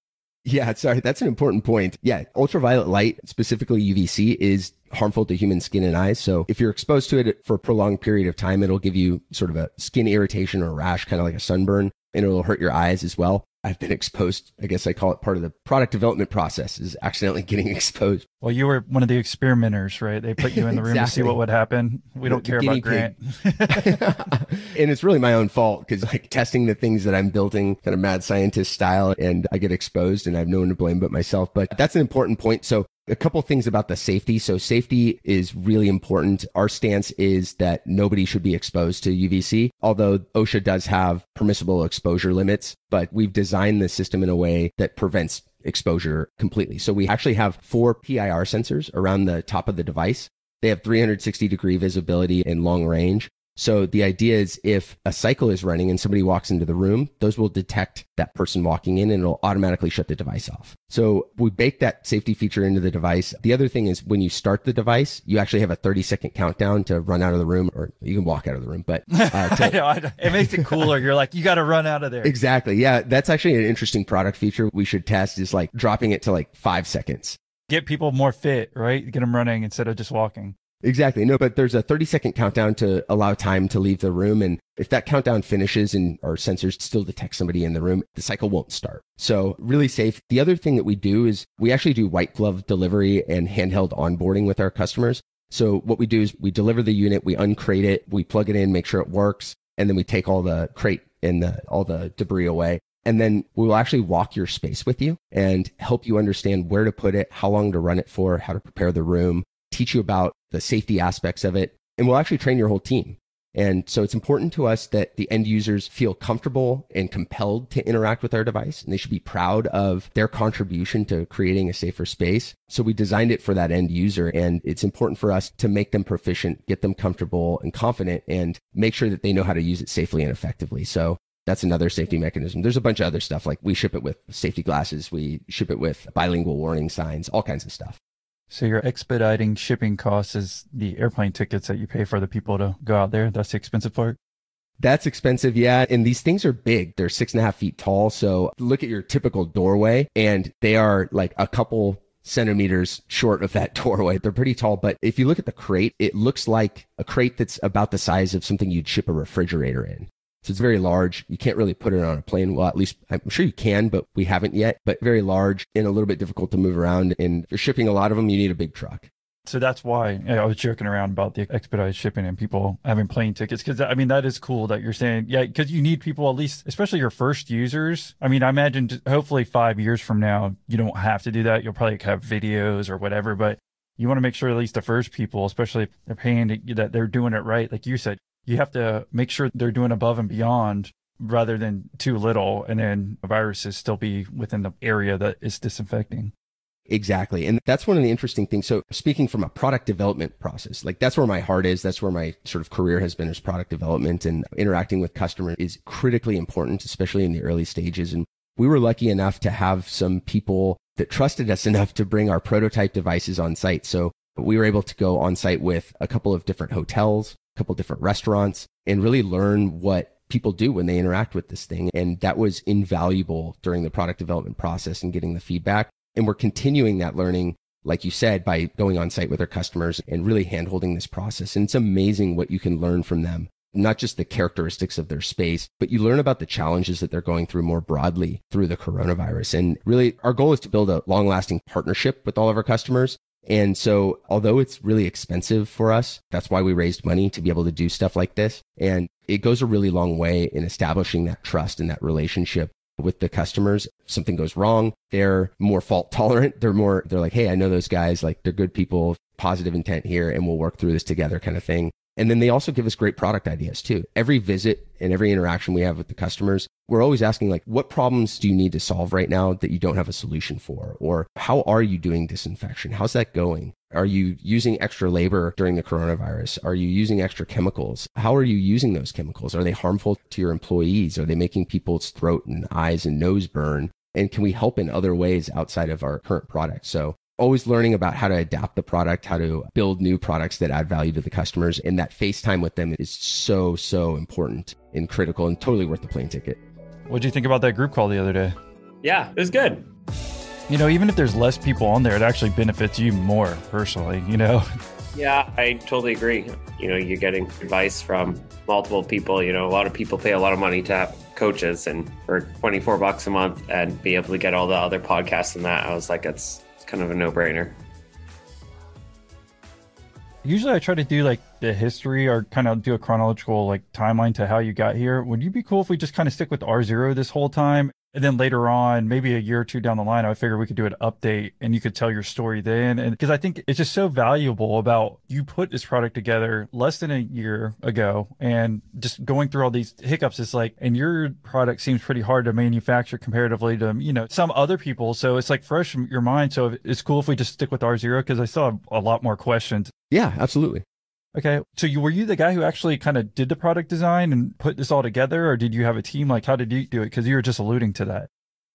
Yeah, sorry, that's an important point. Yeah, ultraviolet light, specifically UVC, is harmful to human skin and eyes. So if you're exposed to it for a prolonged period of time, it'll give you sort of a skin irritation or rash, kind of like a sunburn, and it'll hurt your eyes as well. I've been exposed. I guess I call it part of the product development process is accidentally <laughs> getting exposed. Well, you were one of the experimenters, right? They put you in the room exactly. to see what would happen. We don't the care about Grant. <laughs> and it's really my own fault because like testing the things that I'm building kind of mad scientist style and I get exposed and I have no one to blame but myself. But that's an important point. So a couple things about the safety. So safety is really important. Our stance is that nobody should be exposed to UVC, although OSHA does have permissible exposure limits, but we've designed the system in a way that prevents exposure completely. So we actually have four PIR sensors around the top of the device. They have 360 degree visibility and long range. So the idea is if a cycle is running and somebody walks into the room, those will detect that person walking in and it'll automatically shut the device off. So we bake that safety feature into the device. The other thing is when you start the device, you actually have a 30 second countdown to run out of the room or you can walk out of the room, but uh, <laughs> to, I know, I know. it makes it cooler. You're like, you got to run out of there. Exactly. Yeah. That's actually an interesting product feature we should test is like dropping it to like five seconds. Get people more fit, right? Get them running instead of just walking. Exactly. No, but there's a 30 second countdown to allow time to leave the room. And if that countdown finishes and our sensors still detect somebody in the room, the cycle won't start. So really safe. The other thing that we do is we actually do white glove delivery and handheld onboarding with our customers. So what we do is we deliver the unit, we uncrate it, we plug it in, make sure it works, and then we take all the crate and the, all the debris away. And then we will actually walk your space with you and help you understand where to put it, how long to run it for, how to prepare the room, teach you about the safety aspects of it, and we'll actually train your whole team. And so it's important to us that the end users feel comfortable and compelled to interact with our device. And they should be proud of their contribution to creating a safer space. So we designed it for that end user. And it's important for us to make them proficient, get them comfortable and confident and make sure that they know how to use it safely and effectively. So that's another safety mechanism. There's a bunch of other stuff like we ship it with safety glasses. We ship it with bilingual warning signs, all kinds of stuff. So your expediting shipping costs is the airplane tickets that you pay for the people to go out there. That's the expensive part. That's expensive, yeah. And these things are big. They're six and a half feet tall. So look at your typical doorway and they are like a couple centimeters short of that <laughs> doorway. They're pretty tall, but if you look at the crate, it looks like a crate that's about the size of something you'd ship a refrigerator in. So it's very large. You can't really put it on a plane. Well, at least I'm sure you can, but we haven't yet, but very large and a little bit difficult to move around. And if you're shipping a lot of them, you need a big truck. So that's why I was joking around about the expedited shipping and people having plane tickets. Cause I mean, that is cool that you're saying, yeah, cause you need people, at least, especially your first users. I mean, I imagine hopefully five years from now, you don't have to do that. You'll probably have videos or whatever, but you want to make sure at least the first people, especially if they're paying to, that they're doing it right. Like you said, you have to make sure they're doing above and beyond rather than too little and then viruses still be within the area that is disinfecting. Exactly. And that's one of the interesting things. So speaking from a product development process, like that's where my heart is. That's where my sort of career has been is product development and interacting with customers is critically important, especially in the early stages. And we were lucky enough to have some people that trusted us <laughs> enough to bring our prototype devices on site. So we were able to go on site with a couple of different hotels, couple different restaurants and really learn what people do when they interact with this thing. And that was invaluable during the product development process and getting the feedback. And we're continuing that learning, like you said, by going on site with our customers and really handholding this process. And it's amazing what you can learn from them. Not just the characteristics of their space, but you learn about the challenges that they're going through more broadly through the coronavirus. And really our goal is to build a long lasting partnership with all of our customers and so, although it's really expensive for us, that's why we raised money to be able to do stuff like this. And it goes a really long way in establishing that trust and that relationship with the customers. If something goes wrong, they're more fault tolerant. They're more, they're like, Hey, I know those guys, like they're good people, positive intent here, and we'll work through this together kind of thing. And then they also give us great product ideas too. Every visit and every interaction we have with the customers, we're always asking like, what problems do you need to solve right now that you don't have a solution for? Or how are you doing disinfection? How's that going? Are you using extra labor during the coronavirus? Are you using extra chemicals? How are you using those chemicals? Are they harmful to your employees? Are they making people's throat and eyes and nose burn? And can we help in other ways outside of our current product? So always learning about how to adapt the product, how to build new products that add value to the customers. And that face time with them is so, so important and critical and totally worth the plane ticket. What do you think about that group call the other day? Yeah, it was good. You know, even if there's less people on there, it actually benefits you more personally, you know? Yeah, I totally agree. You know, you're getting advice from multiple people. You know, a lot of people pay a lot of money to have coaches, and for 24 bucks a month and be able to get all the other podcasts and that, I was like, it's, it's kind of a no brainer. Usually I try to do like the history or kind of do a chronological like timeline to how you got here. Would you be cool if we just kind of stick with R-Zero this whole time and then later on, maybe a year or two down the line, I figured we could do an update and you could tell your story then. And because I think it's just so valuable about you put this product together less than a year ago and just going through all these hiccups. It's like, and your product seems pretty hard to manufacture comparatively to, you know, some other people. So it's like fresh in your mind. So it's cool if we just stick with R-Zero because I still have a lot more questions. Yeah, absolutely. Okay. So you were you the guy who actually kind of did the product design and put this all together or did you have a team? Like how did you do it? Cause you were just alluding to that.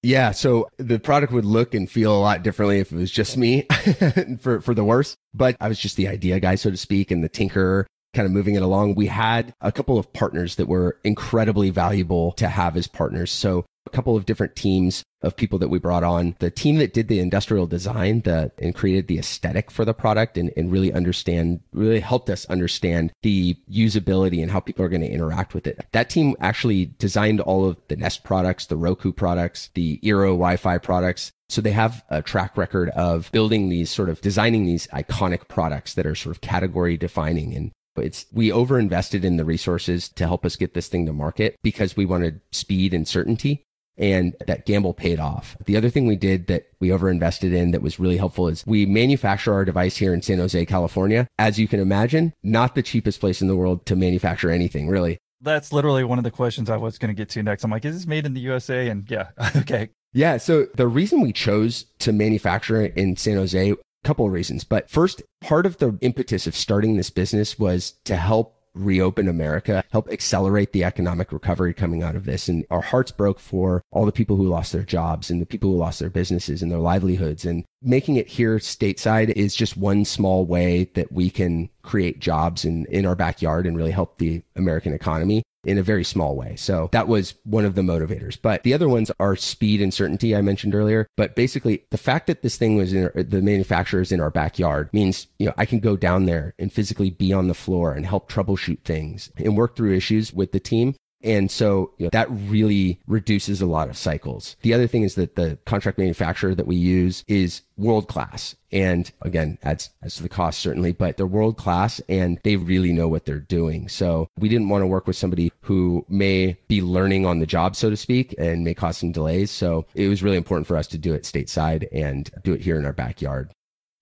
Yeah, so the product would look and feel a lot differently if it was just me <laughs> for for the worse. But I was just the idea guy, so to speak, and the tinker kind of moving it along. We had a couple of partners that were incredibly valuable to have as partners. So a couple of different teams of people that we brought on. The team that did the industrial design and created the aesthetic for the product and, and really understand, really helped us understand the usability and how people are going to interact with it. That team actually designed all of the Nest products, the Roku products, the Eero Wi-Fi products. So they have a track record of building these sort of designing these iconic products that are sort of category defining and but it's we overinvested in the resources to help us get this thing to market because we wanted speed and certainty and that gamble paid off. The other thing we did that we overinvested in that was really helpful is we manufacture our device here in San Jose, California. As you can imagine, not the cheapest place in the world to manufacture anything, really. That's literally one of the questions I was going to get to next. I'm like, is this made in the USA? And yeah, <laughs> okay. Yeah. So the reason we chose to manufacture in San Jose, a couple of reasons. But first, part of the impetus of starting this business was to help reopen America, help accelerate the economic recovery coming out of this. And our hearts broke for all the people who lost their jobs and the people who lost their businesses and their livelihoods. And making it here stateside is just one small way that we can create jobs in, in our backyard and really help the American economy in a very small way. So that was one of the motivators. But the other ones are speed and certainty I mentioned earlier. But basically the fact that this thing was in our, the manufacturer is in our backyard means, you know, I can go down there and physically be on the floor and help troubleshoot things and work through issues with the team and so you know, that really reduces a lot of cycles. The other thing is that the contract manufacturer that we use is world class. And again, adds, adds to the cost certainly, but they're world class and they really know what they're doing. So we didn't want to work with somebody who may be learning on the job, so to speak, and may cause some delays. So it was really important for us to do it stateside and do it here in our backyard.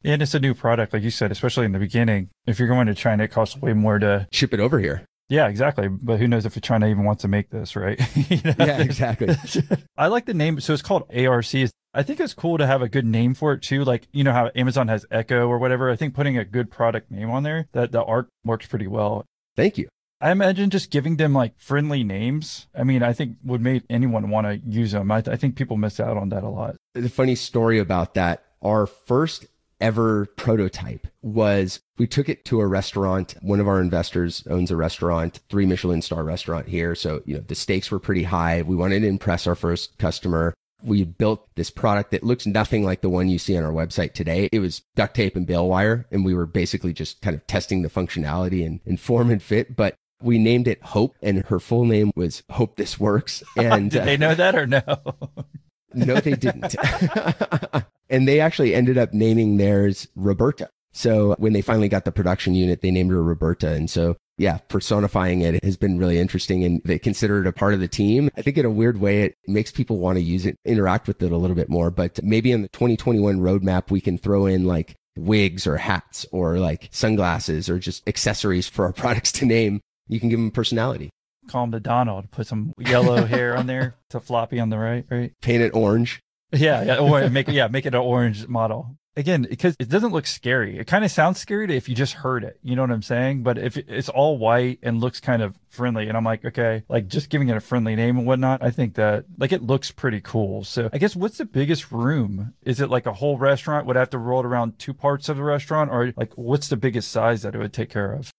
And it's a new product, like you said, especially in the beginning. If you're going to China, it costs way more to ship it over here. Yeah, exactly. But who knows if China even wants to make this, right? <laughs> you know? Yeah, exactly. <laughs> I like the name. So it's called ARC. I think it's cool to have a good name for it too. Like, you know how Amazon has Echo or whatever. I think putting a good product name on there, that the art works pretty well. Thank you. I imagine just giving them like friendly names. I mean, I think would make anyone want to use them. I, th- I think people miss out on that a lot. The funny story about that, our first ever prototype was we took it to a restaurant. One of our investors owns a restaurant, three Michelin star restaurant here. So, you know, the stakes were pretty high. We wanted to impress our first customer. We built this product that looks nothing like the one you see on our website today. It was duct tape and bale wire. And we were basically just kind of testing the functionality and, and form and fit. But we named it Hope and her full name was Hope This Works. <laughs> And did they uh, know that or no? <laughs> no, they didn't. <laughs> And they actually ended up naming theirs Roberta. So when they finally got the production unit, they named her Roberta. And so, yeah, personifying it has been really interesting and they consider it a part of the team. I think in a weird way, it makes people want to use it, interact with it a little bit more. But maybe in the 2021 roadmap, we can throw in like wigs or hats or like sunglasses or just accessories for our <laughs> products to name. You can give them personality. Call him the Donald, put some yellow <laughs> hair on there to floppy on the right, right? Paint it orange. Yeah, yeah, or <laughs> make it yeah, make it an orange model. again because it doesn't look scary it kind of sounds scary if you just heard it you know what i'm saying but if it's all white and looks kind of friendly and i'm like okay like just giving it a friendly name and whatnot i think that like it looks pretty cool so i guess what's the biggest room is it like a whole restaurant would I have to roll it around two parts of the restaurant or like what's the biggest size that it would take care of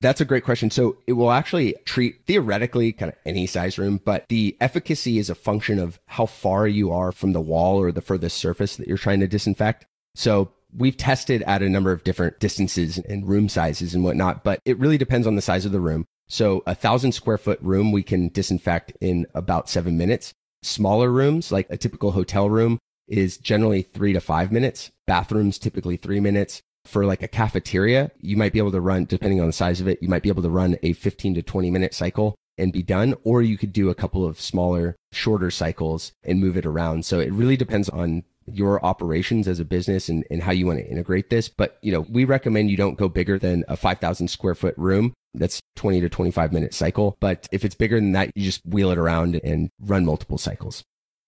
That's a great question. So it will actually treat theoretically kind of any size room, but the efficacy is a function of how far you are from the wall or the furthest surface that you're trying to disinfect. So we've tested at a number of different distances and room sizes and whatnot, but it really depends on the size of the room. So a thousand square foot room, we can disinfect in about seven minutes. Smaller rooms, like a typical hotel room, is generally three to five minutes. Bathrooms, typically three minutes. For like a cafeteria, you might be able to run, depending on the size of it, you might be able to run a 15 to 20 minute cycle and be done, or you could do a couple of smaller, shorter cycles and move it around. So it really depends on your operations as a business and, and how you want to integrate this. But, you know, we recommend you don't go bigger than a 5,000 square foot room. That's 20 to 25 minute cycle. But if it's bigger than that, you just wheel it around and run multiple cycles.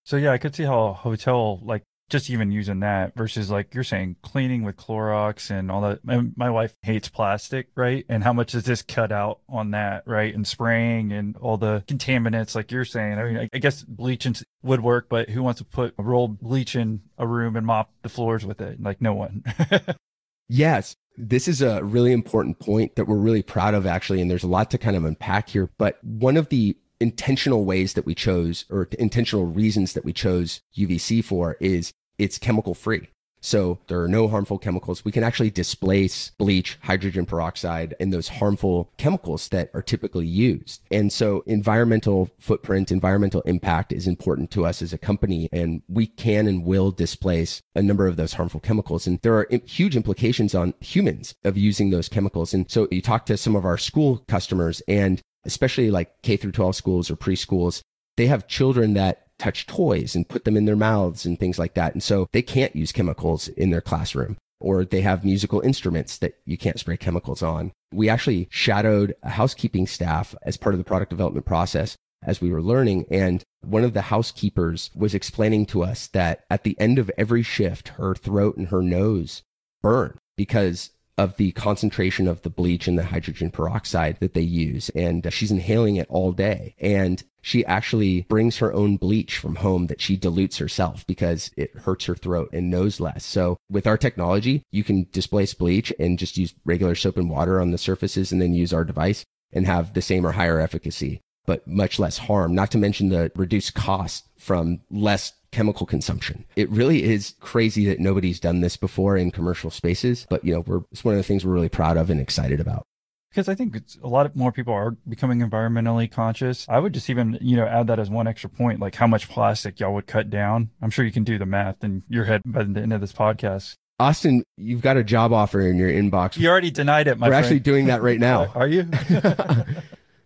So yeah, I could see how a hotel like just even using that versus like you're saying cleaning with Clorox and all that. My, my wife hates plastic, right? And how much does this cut out on that, right? And spraying and all the contaminants, like you're saying. I mean, I, I guess bleaching would work, but who wants to put a rolled bleach in a room and mop the floors with it? Like no one. <laughs> Yes, this is a really important point that we're really proud of, actually. And there's a lot to kind of unpack here. But one of the intentional ways that we chose or intentional reasons that we chose UVC for is it's chemical free. So there are no harmful chemicals. We can actually displace bleach, hydrogen peroxide, and those harmful chemicals that are typically used. And so environmental footprint, environmental impact is important to us as a company. And we can and will displace a number of those harmful chemicals. And there are huge implications on humans of using those chemicals. And so you talk to some of our school customers and especially like K through 12 schools or preschools, they have children that touch toys and put them in their mouths and things like that. And so they can't use chemicals in their classroom or they have musical instruments that you can't spray chemicals on. We actually shadowed a housekeeping staff as part of the product development process as we were learning. And one of the housekeepers was explaining to us that at the end of every shift, her throat and her nose burn because of the concentration of the bleach and the hydrogen peroxide that they use. And she's inhaling it all day. And she actually brings her own bleach from home that she dilutes herself because it hurts her throat and nose less. So with our technology, you can displace bleach and just use regular soap and water on the surfaces and then use our device and have the same or higher efficacy, but much less harm, not to mention the reduced cost from less chemical consumption. It really is crazy that nobody's done this before in commercial spaces, but you know, we're, it's one of the things we're really proud of and excited about. Because I think it's, a lot of more people are becoming environmentally conscious. I would just even, you know, add that as one extra point, like how much plastic y'all would cut down. I'm sure you can do the math in your head by the end of this podcast. Austin, you've got a job offer in your inbox. You already denied it, my We're friend. actually doing that right now. <laughs> Are you? <laughs>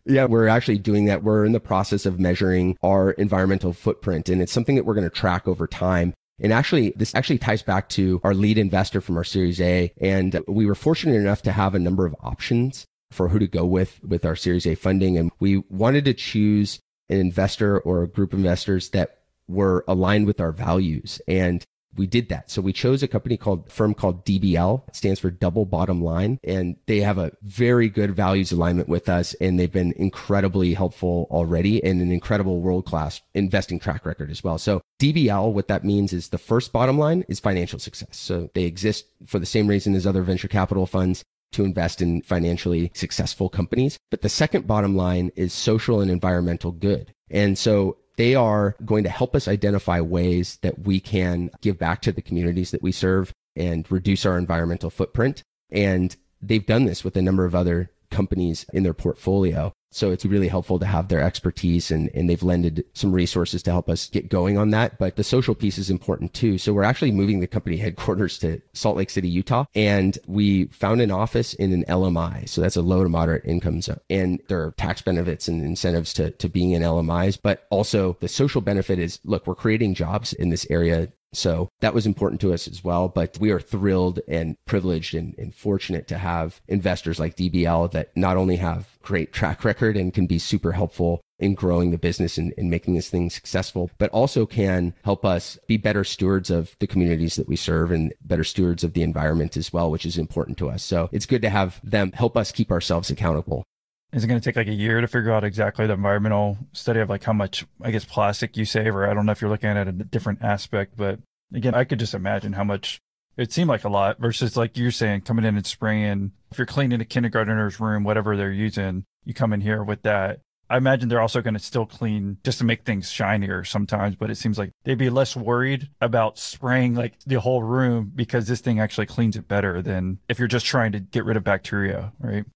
Yeah, we're actually doing that. We're in the process of measuring our environmental footprint, and it's something that we're going to track over time. And actually, this actually ties back to our lead investor from our Series A. And we were fortunate enough to have a number of options for who to go with with our Series A funding. And we wanted to choose an investor or a group of investors that were aligned with our values. And we did that. So we chose a company called firm called DBL. It stands for double bottom line. And they have a very good values alignment with us. And they've been incredibly helpful already and an incredible world class investing track record as well. So DBL, what that means is the first bottom line is financial success. So they exist for the same reason as other venture capital funds to invest in financially successful companies. But the second bottom line is social and environmental good. And so they are going to help us identify ways that we can give back to the communities that we serve and reduce our environmental footprint. And they've done this with a number of other companies in their portfolio. So it's really helpful to have their expertise and, and they've lended some resources to help us get going on that. But the social piece is important too. So we're actually moving the company <laughs> headquarters to Salt Lake City, Utah. And we found an office in an LMI. So that's a low to moderate income zone. And there are tax benefits and incentives to, to being in LMIs. But also the social benefit is look, we're creating jobs in this area so that was important to us as well. But we are thrilled and privileged and, and, fortunate to have investors like DBL that not only have great track record and can be super helpful in growing the business and, and, making this thing successful, but also can help us be better stewards of the communities that we serve and better stewards of the environment as well, which is important to us. So it's good to have them help us keep ourselves accountable. Is it going to take like a year to figure out exactly the environmental study of like how much, I guess, plastic you save? Or I don't know if you're looking at a different aspect, but again, I could just imagine how much it seemed like a lot versus like you're saying coming in and spraying. If you're cleaning a kindergartner's room, whatever they're using, you come in here with that. I imagine they're also going to still clean just to make things shinier sometimes, but it seems like they'd be less worried about spraying like the whole room because this thing actually cleans it better than if you're just trying to get rid of bacteria, right?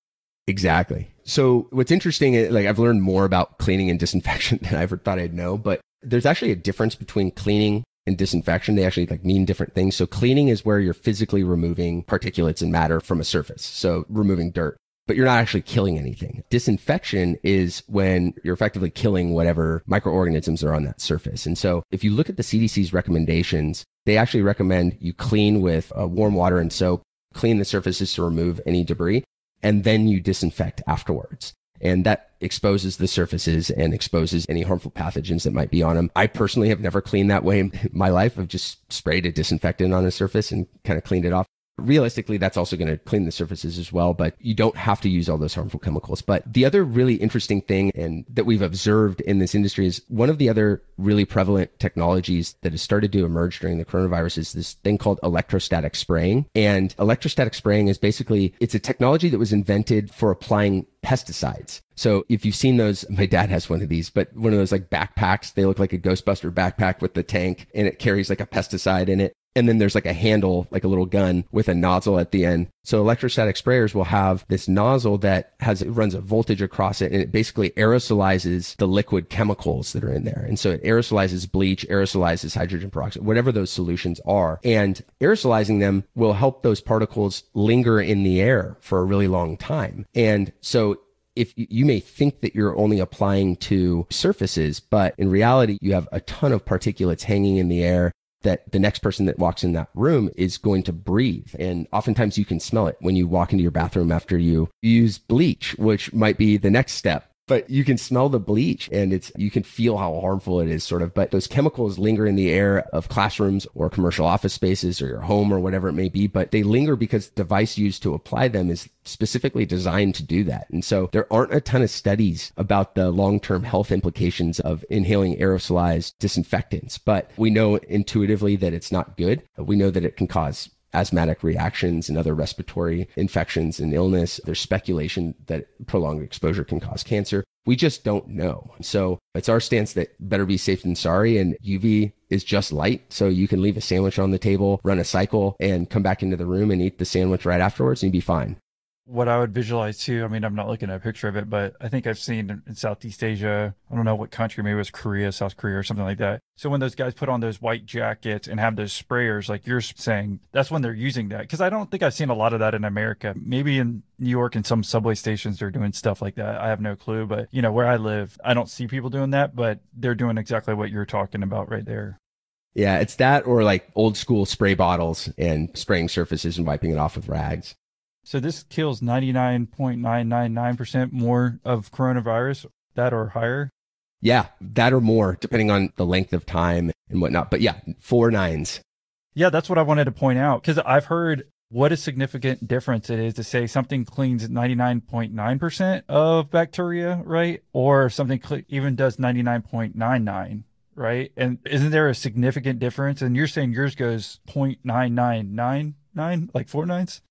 Exactly. So what's interesting, is like I've learned more about cleaning and disinfection <laughs> than I ever thought I'd know, but there's actually a difference between cleaning and disinfection. They actually like mean different things. So cleaning is where you're physically removing particulates and matter from a surface. So removing dirt but you're not actually killing anything. Disinfection is when you're effectively killing whatever microorganisms are on that surface. And so if you look at the CDC's recommendations, they actually recommend you clean with uh, warm water and soap, clean the surfaces to remove any debris, and then you disinfect afterwards. And that exposes the surfaces and exposes any harmful pathogens that might be on them. I personally have never cleaned that way in <laughs> my life. I've just sprayed a disinfectant on a surface and kind of cleaned it off. Realistically, that's also going to clean the surfaces as well, but you don't have to use all those harmful chemicals. But the other really interesting thing and that we've observed in this industry is one of the other really prevalent technologies that has started to emerge during the coronavirus is this thing called electrostatic spraying. And electrostatic spraying is basically, it's a technology that was invented for applying pesticides. So if you've seen those, <laughs> my dad has one of these, but one of those like backpacks, they look like a Ghostbuster backpack with the tank and it carries like a pesticide in it. And then there's like a handle, like a little gun with a nozzle at the end. So electrostatic sprayers will have this nozzle that has, it runs a voltage across it and it basically aerosolizes the liquid chemicals that are in there. And so it aerosolizes bleach, aerosolizes hydrogen peroxide, whatever those solutions are. And aerosolizing them will help those particles linger in the air for a really long time. And so if you may think that you're only applying to surfaces, but in reality, you have a ton of particulates hanging in the air that the next person that walks in that room is going to breathe. And oftentimes you can smell it when you walk into your bathroom after you use bleach, which might be the next step but you can smell the bleach and it's you can feel how harmful it is sort of. But those chemicals linger in the air of classrooms or commercial office spaces or your home or whatever it may be but they linger because the device used to apply them is specifically designed to do that. And so there aren't a ton of studies about the long-term health implications of inhaling aerosolized disinfectants but we know intuitively that it's not good. We know that it can cause asthmatic reactions and other respiratory infections and illness. There's speculation that prolonged exposure can cause cancer. We just don't know. So it's our stance that better be safe than sorry. And UV is just light. So you can leave a sandwich on the table, run a cycle and come back into the room and eat the sandwich right afterwards and you'd be fine what I would visualize too. I mean, I'm not looking at a picture of it, but I think I've seen in Southeast Asia, I don't know what country, maybe it was Korea, South Korea, or something like that. So when those guys put on those white jackets and have those sprayers, like you're saying, that's when they're using that. Cause I don't think I've seen a lot of that in America. Maybe in New York and some subway stations, they're doing stuff like that. I have no clue, but you know, where I live, I don't see people doing that, but they're doing exactly what you're talking about right there. Yeah, it's that or like old school spray bottles and spraying surfaces and wiping it off with rags. So this kills 99.999% more of coronavirus, that or higher? Yeah, that or more, depending on the length of time and whatnot. But yeah, four nines. Yeah, that's what I wanted to point out because I've heard what a significant difference it is to say something cleans 99.9% of bacteria, right? Or something cl- even does 99.99, right? And isn't there a significant difference? And you're saying yours goes 0.9999, like four nines?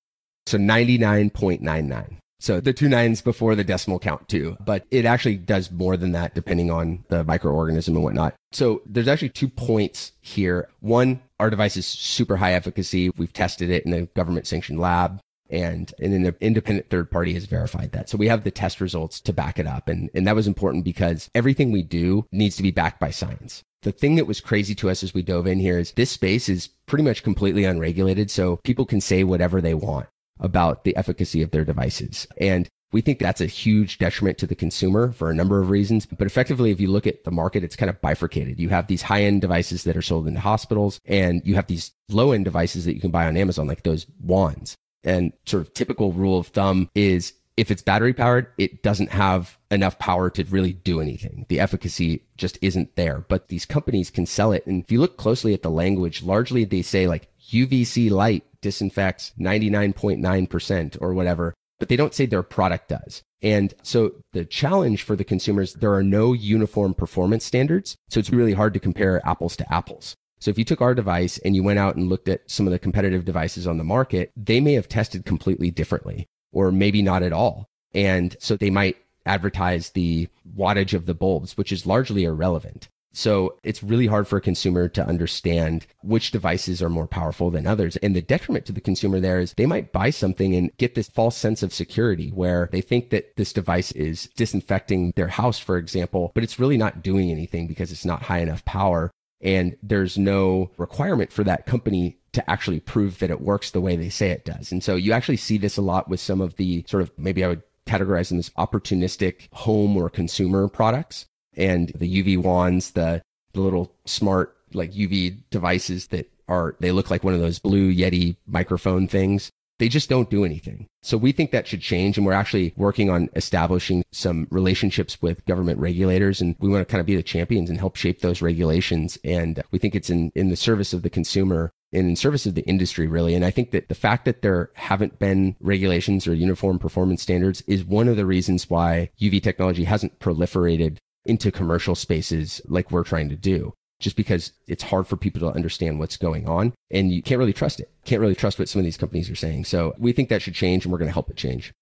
So 99.99. So the two nines before the decimal count too, but it actually does more than that depending on the microorganism and whatnot. So there's actually two points here. One, our device is super high efficacy. We've tested it in a government sanctioned lab and, and an independent third party has verified that. So we have the test results to back it up. And, and that was important because everything we do needs to be backed by science. The thing that was crazy to us as we dove in here is this space is pretty much completely unregulated. So people can say whatever they want about the efficacy of their devices. And we think that's a huge detriment to the consumer for a number of reasons. But effectively, if you look at the market, it's kind of bifurcated. You have these high end devices that are sold in hospitals and you have these low end devices that you can buy on Amazon, like those wands. And sort of typical rule of thumb is if it's battery powered, it doesn't have enough power to really do anything. The efficacy just isn't there. But these companies can sell it. And if you look closely at the language, largely they say like UVC light disinfects 99.9% or whatever, but they don't say their product does. And so the challenge for the consumers, there are no uniform performance standards. So it's really hard to compare apples to apples. So if you took our device and you went out and looked at some of the competitive devices on the market, they may have tested completely differently or maybe not at all. And so they might advertise the wattage of the bulbs, which is largely irrelevant. So it's really hard for a consumer to understand which devices are more powerful than others. And the detriment to the consumer there is they might buy something and get this false sense of security where they think that this device is disinfecting their house, for example, but it's really not doing anything because it's not high enough power. And there's no requirement for that company to actually prove that it works the way they say it does. And so you actually see this a lot with some of the sort of maybe I would categorize them as opportunistic home or consumer products and the UV wands, the, the little smart like UV devices that are, they look like one of those blue Yeti microphone things. They just don't do anything. So we think that should change. And we're actually working on establishing some relationships with government regulators. And we want to kind of be the champions and help shape those regulations. And we think it's in, in the service of the consumer and in service of the industry, really. And I think that the fact that there haven't been regulations or uniform performance standards is one of the reasons why UV technology hasn't proliferated into commercial spaces like we're trying to do just because it's hard for people to understand what's going on and you can't really trust it. Can't really trust what some of these companies are saying. So we think that should change and we're going to help it change.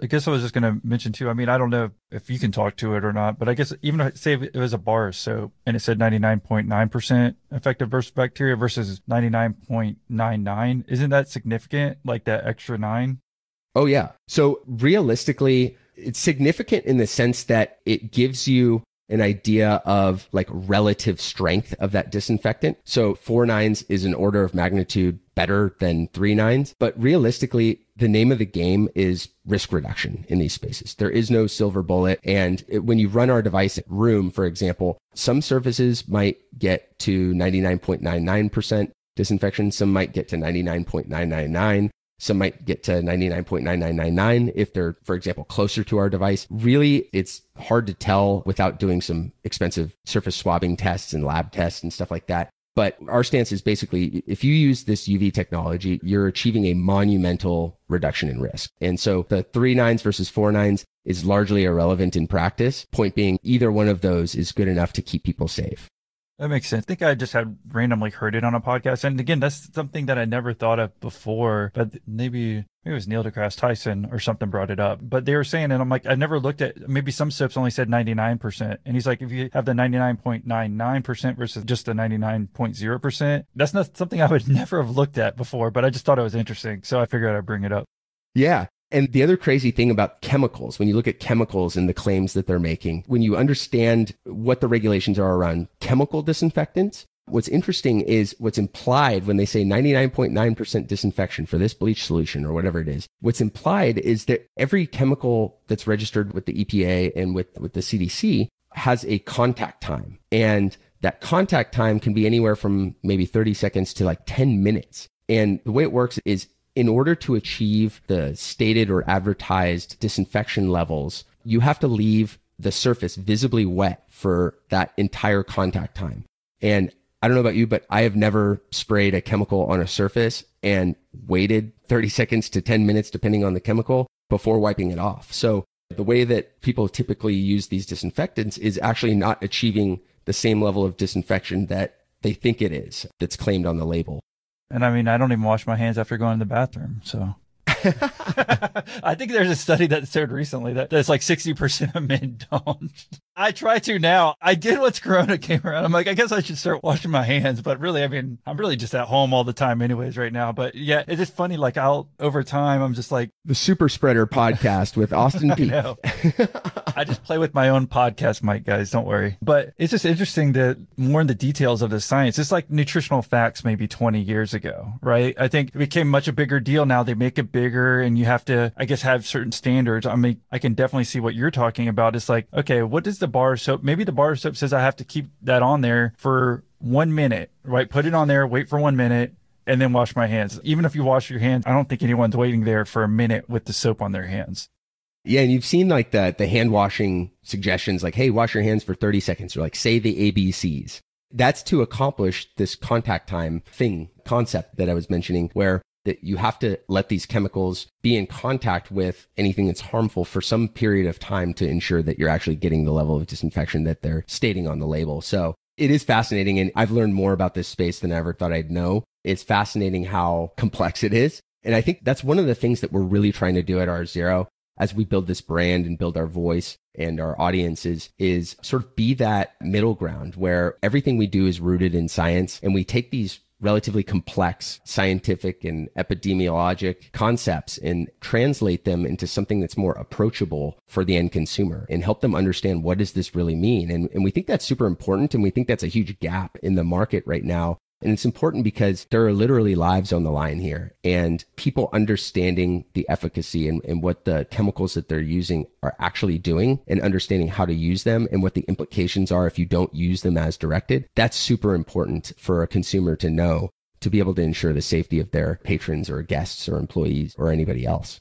I guess I was just going to mention too. I mean, I don't know if you can talk to it or not, but I guess even say it was a bar soap and it said 99.9% effective versus bacteria versus 99.99, isn't that significant? Like that extra nine? Oh, yeah. So realistically, it's significant in the sense that it gives you an idea of like relative strength of that disinfectant. So four nines is an order of magnitude better than three nines. But realistically, the name of the game is risk reduction in these spaces. There is no silver bullet. And it, when you run our device room, for example, some surfaces might get to 99.99% disinfection. Some might get to 99.999. Some might get to 99.9999 if they're, for example, closer to our device. Really, it's hard to tell without doing some expensive surface swabbing tests and lab tests and stuff like that. But our stance is basically if you use this UV technology, you're achieving a monumental reduction in risk. And so the three nines versus four nines is largely irrelevant in practice. Point being, either one of those is good enough to keep people safe. That makes sense. I think I just had randomly heard it on a podcast. And again, that's something that I never thought of before, but maybe, maybe it was Neil deGrasse Tyson or something brought it up. But they were saying, and I'm like, I never looked at, maybe some sips only said 99%. And he's like, if you have the 99.99% versus just the 99.0%, that's not something I would <laughs> never have looked at before, but I just thought it was interesting. So I figured I'd bring it up. Yeah. And the other crazy thing about chemicals, when you look at chemicals and the claims that they're making, when you understand what the regulations are around chemical disinfectants, what's interesting is what's implied when they say 99.9% disinfection for this bleach solution or whatever it is. What's implied is that every chemical that's registered with the EPA and with, with the CDC has a contact time. And that contact time can be anywhere from maybe 30 seconds to like 10 minutes. And the way it works is in order to achieve the stated or advertised disinfection levels, you have to leave the surface visibly wet for that entire contact time. And I don't know about you, but I have never sprayed a chemical on a surface and waited 30 seconds to 10 minutes, depending on the chemical, before wiping it off. So the way that people typically use these disinfectants is actually not achieving the same level of disinfection that they think it is that's claimed on the label. And I mean, I don't even wash my hands after going to the bathroom. So <laughs> I think there's a study that said recently that it's like 60% of men <laughs> don't. I try to now. I did once <laughs> Corona came around. I'm like, I guess I should start washing my hands. But really, I mean, I'm really just at home all the time, anyways, right now. But yeah, it's just funny. Like, I'll over time, I'm just like the Super Spreader podcast with <laughs> Austin Peay. I, I just play with my own podcast mic, guys. Don't worry. But it's just interesting that more in the details of the science. It's like nutritional facts maybe 20 years ago, right? I think it became much a bigger deal now. They make it bigger and you have to, I guess, have certain standards. I mean, I can definitely see what you're talking about. It's like, okay, what does the bar soap? Maybe the bar soap says I have to keep that on there for one minute, right? Put it on there, wait for one minute, and then wash my hands. Even if you wash your hands, I don't think anyone's waiting there for a minute with the soap on their hands. Yeah, and you've seen like the the hand washing suggestions, like, hey, wash your hands for 30 seconds, or like say the ABCs. That's to accomplish this contact time thing concept that I was mentioning, where that you have to let these chemicals be in contact with anything that's harmful for some period of time to ensure that you're actually getting the level of disinfection that they're stating on the label. So it is fascinating. And I've learned more about this space than I ever thought I'd know. It's fascinating how complex it is. And I think that's one of the things that we're really trying to do at R-Zero as we build this brand and build our voice and our audiences is sort of be that middle ground where everything we do is rooted in science and we take these relatively complex scientific and epidemiologic concepts and translate them into something that's more approachable for the end consumer and help them understand what does this really mean. And, and we think that's super important and we think that's a huge gap in the market right now and it's important because there are literally lives on the line here and people understanding the efficacy and, and what the chemicals that they're using are actually doing and understanding how to use them and what the implications are if you don't use them as directed. That's super important for a consumer to know to be able to ensure the safety of their patrons or guests or employees or anybody else.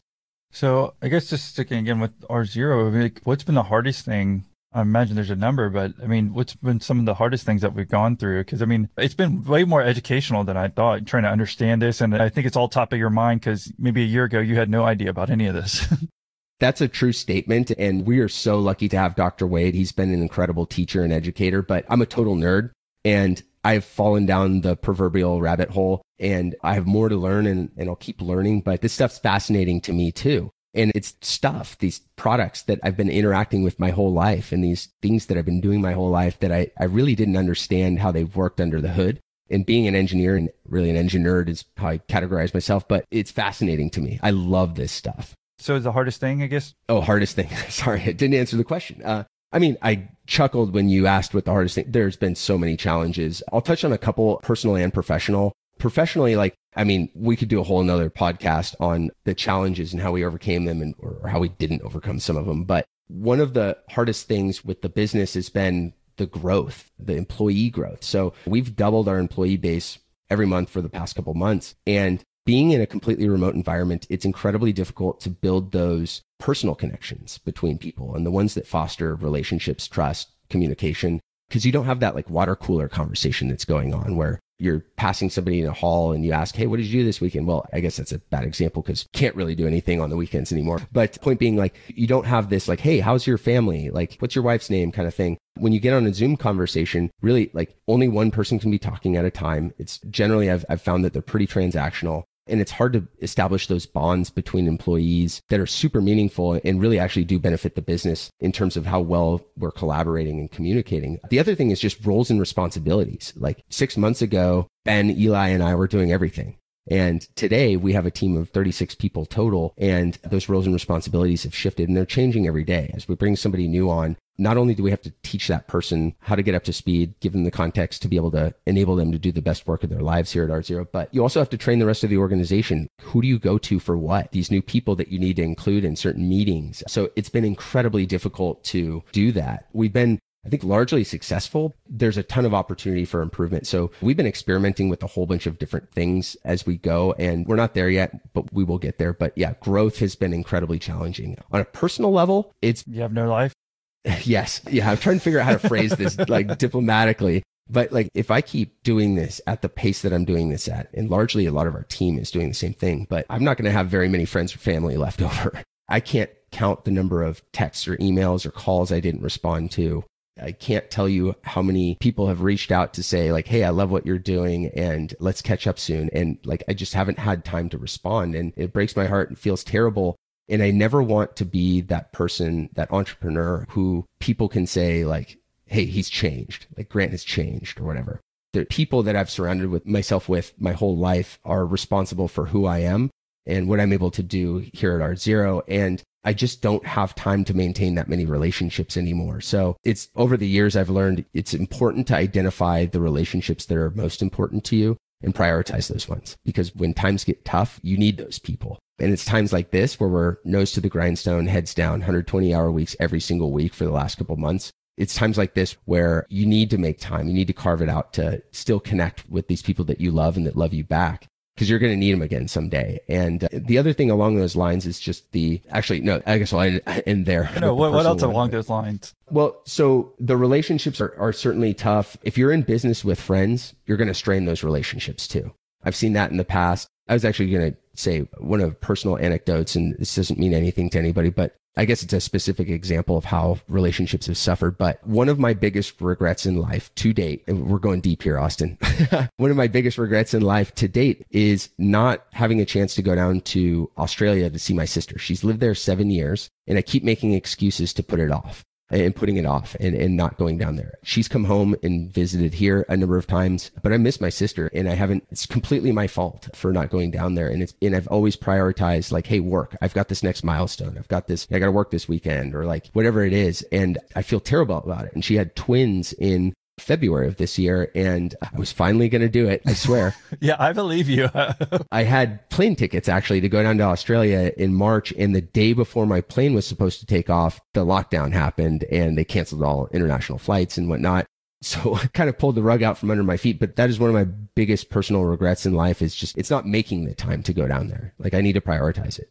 So I guess just sticking again with R-Zero, what's been the hardest thing I imagine there's a number, but I mean, what's been some of the hardest things that we've gone through? Because I mean, it's been way more educational than I thought, trying to understand this. And I think it's all top of your mind because maybe a year ago you had no idea about any of this. <laughs> That's a true statement. And we are so lucky to have Dr. Wade. He's been an incredible teacher and educator, but I'm a total nerd and I've fallen down the proverbial rabbit hole and I have more to learn and, and I'll keep learning. But this stuff's fascinating to me too. And it's stuff, these products that I've been interacting with my whole life and these things that I've been doing my whole life that I, I really didn't understand how they've worked under the hood. And being an engineer and really an engineer is how I categorize myself, but it's fascinating to me. I love this stuff. So it's the hardest thing, I guess? Oh, hardest thing. <laughs> Sorry, I didn't answer the question. Uh, I mean, I chuckled when you asked what the hardest thing. There's been so many challenges. I'll touch on a couple personal and professional professionally, like, I mean, we could do a whole another podcast on the challenges and how we overcame them and or how we didn't overcome some of them. But one of the hardest things with the business has been the growth, the employee growth. So we've doubled our employee base every month for the past couple months. And being in a completely remote environment, it's incredibly difficult to build those personal connections between people and the ones that foster relationships, trust, communication, because you don't have that like water cooler conversation that's going on where you're passing somebody in a hall and you ask, Hey, what did you do this weekend? Well, I guess that's a bad example because can't really do anything on the weekends anymore. But point being like, you don't have this like, Hey, how's your family? Like, what's your wife's name kind of thing. When you get on a Zoom conversation, really like only one person can be talking at a time. It's generally, I've, I've found that they're pretty transactional. And it's hard to establish those bonds between employees that are super meaningful and really actually do benefit the business in terms of how well we're collaborating and communicating. The other thing is just roles and responsibilities. Like six months ago, Ben, Eli, and I were doing everything. And today we have a team of 36 people total and those roles and responsibilities have shifted and they're changing every day. As we bring somebody new on, not only do we have to teach that person how to get up to speed, give them the context to be able to enable them to do the best work of their lives here at R-Zero, but you also have to train the rest of the organization. Who do you go to for what? These new people that you need to include in certain meetings. So it's been incredibly difficult to do that. We've been I think largely successful. There's a ton of opportunity for improvement. So we've been experimenting with a whole bunch of different things as we go and we're not there yet, but we will get there. But yeah, growth has been incredibly challenging. On a personal level, it's You have no life? <laughs> yes. Yeah. I'm trying to figure out how to phrase this <laughs> like diplomatically. But like if I keep doing this at the pace that I'm doing this at, and largely a lot of our team is doing the same thing, but I'm not going to have very many friends or family left <laughs> over. I can't count the number of texts or emails or calls I didn't respond to. I can't tell you how many people have reached out to say like, Hey, I love what you're doing and let's catch up soon. And like, I just haven't had time to respond and it breaks my heart and feels terrible and I never want to be that person, that entrepreneur who people can say like, Hey, he's changed. Like Grant has changed or whatever. The people that I've surrounded with myself with my whole life are responsible for who I am and what I'm able to do here at R-Zero. And I just don't have time to maintain that many relationships anymore. So it's over the years I've learned it's important to identify the relationships that are most important to you and prioritize those ones because when times get tough, you need those people. And it's times like this where we're nose to the grindstone, heads down, 120 hour weeks every single week for the last couple months. It's times like this where you need to make time. You need to carve it out to still connect with these people that you love and that love you back. Because you're going to need them again someday. And uh, the other thing along those lines is just the actually no, I guess I'll end, end there. No, what, what else along those lines? Well, so the relationships are, are certainly tough. If you're in business with friends, you're going to strain those relationships too. I've seen that in the past. I was actually going to say one of personal anecdotes, and this doesn't mean anything to anybody, but I guess it's a specific example of how relationships have suffered. But one of my biggest regrets in life to date, and we're going deep here, Austin. <laughs> one of my biggest regrets in life to date is not having a chance to go down to Australia to see my sister. She's lived there seven years and I keep making excuses to put it off and putting it off and, and not going down there. She's come home and visited here a number of times, but I miss my sister and I haven't, it's completely my fault for not going down there. And it's, and I've always prioritized like, Hey, work. I've got this next milestone. I've got this, I got to work this weekend or like whatever it is. And I feel terrible about it. And she had twins in February of this year, and I was finally going to do it. I swear. <laughs> yeah, I believe you. <laughs> I had plane tickets actually to go down to Australia in March, and the day before my plane was supposed to take off, the lockdown happened, and they canceled all international flights and whatnot. So <laughs> I kind of pulled the rug out from under my feet. But that is one of my biggest personal regrets in life. Is just it's not making the time to go down there. Like I need to prioritize it.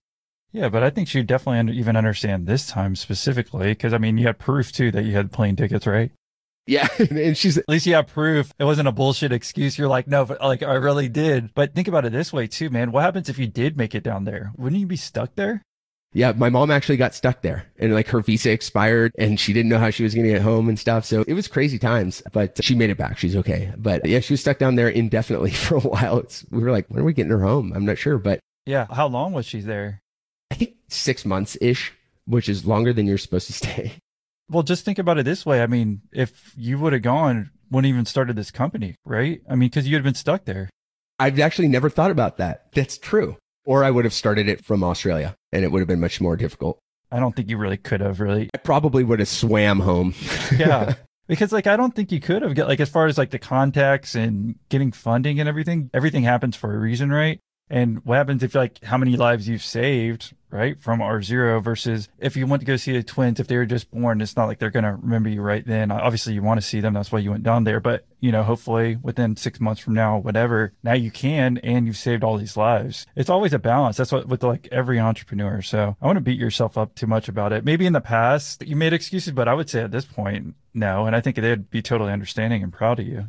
Yeah, but I think you definitely even understand this time specifically because I mean you had proof too that you had plane tickets, right? Yeah. <laughs> and she's at least you have proof. It wasn't a bullshit excuse. You're like, no, but like I really did. But think about it this way too, man. What happens if you did make it down there? Wouldn't you be stuck there? Yeah, my mom actually got stuck there and like her visa expired and she didn't know how she was going to get home and stuff. So it was crazy times, but she made it back. She's okay. But yeah, she was stuck down there indefinitely <laughs> for a while. It's, we were like, when are we getting her home? I'm not sure, but yeah. How long was she there? I think six months ish, which is longer than you're supposed to stay. Well, just think about it this way. I mean, if you would have gone, wouldn't even started this company, right? I mean, because you had been stuck there. I've actually never thought about that. That's true. Or I would have started it from Australia and it would have been much more difficult. I don't think you really could have really. I probably would have swam home. <laughs> yeah. Because like I don't think you could have got like as far as like the contacts and getting funding and everything, everything happens for a reason, right? And what happens if like how many lives you've saved, right, from R-Zero versus if you went to go see the twins, if they were just born, it's not like they're gonna remember you right then. Obviously, you want to see them, that's why you went down there. But you know, hopefully within six months from now, whatever, now you can, and you've saved all these lives. It's always a balance. That's what with like every entrepreneur. So I want to beat yourself up too much about it. Maybe in the past you made excuses, but I would say at this point, no. And I think they'd be totally understanding and proud of you.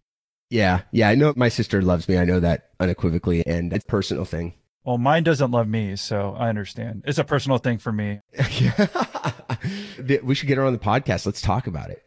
Yeah. Yeah. I know my sister loves me. I know that unequivocally. And it's a personal thing. Well, mine doesn't love me, so I understand. It's a personal thing for me. <laughs> we should get her on the podcast. Let's talk about it.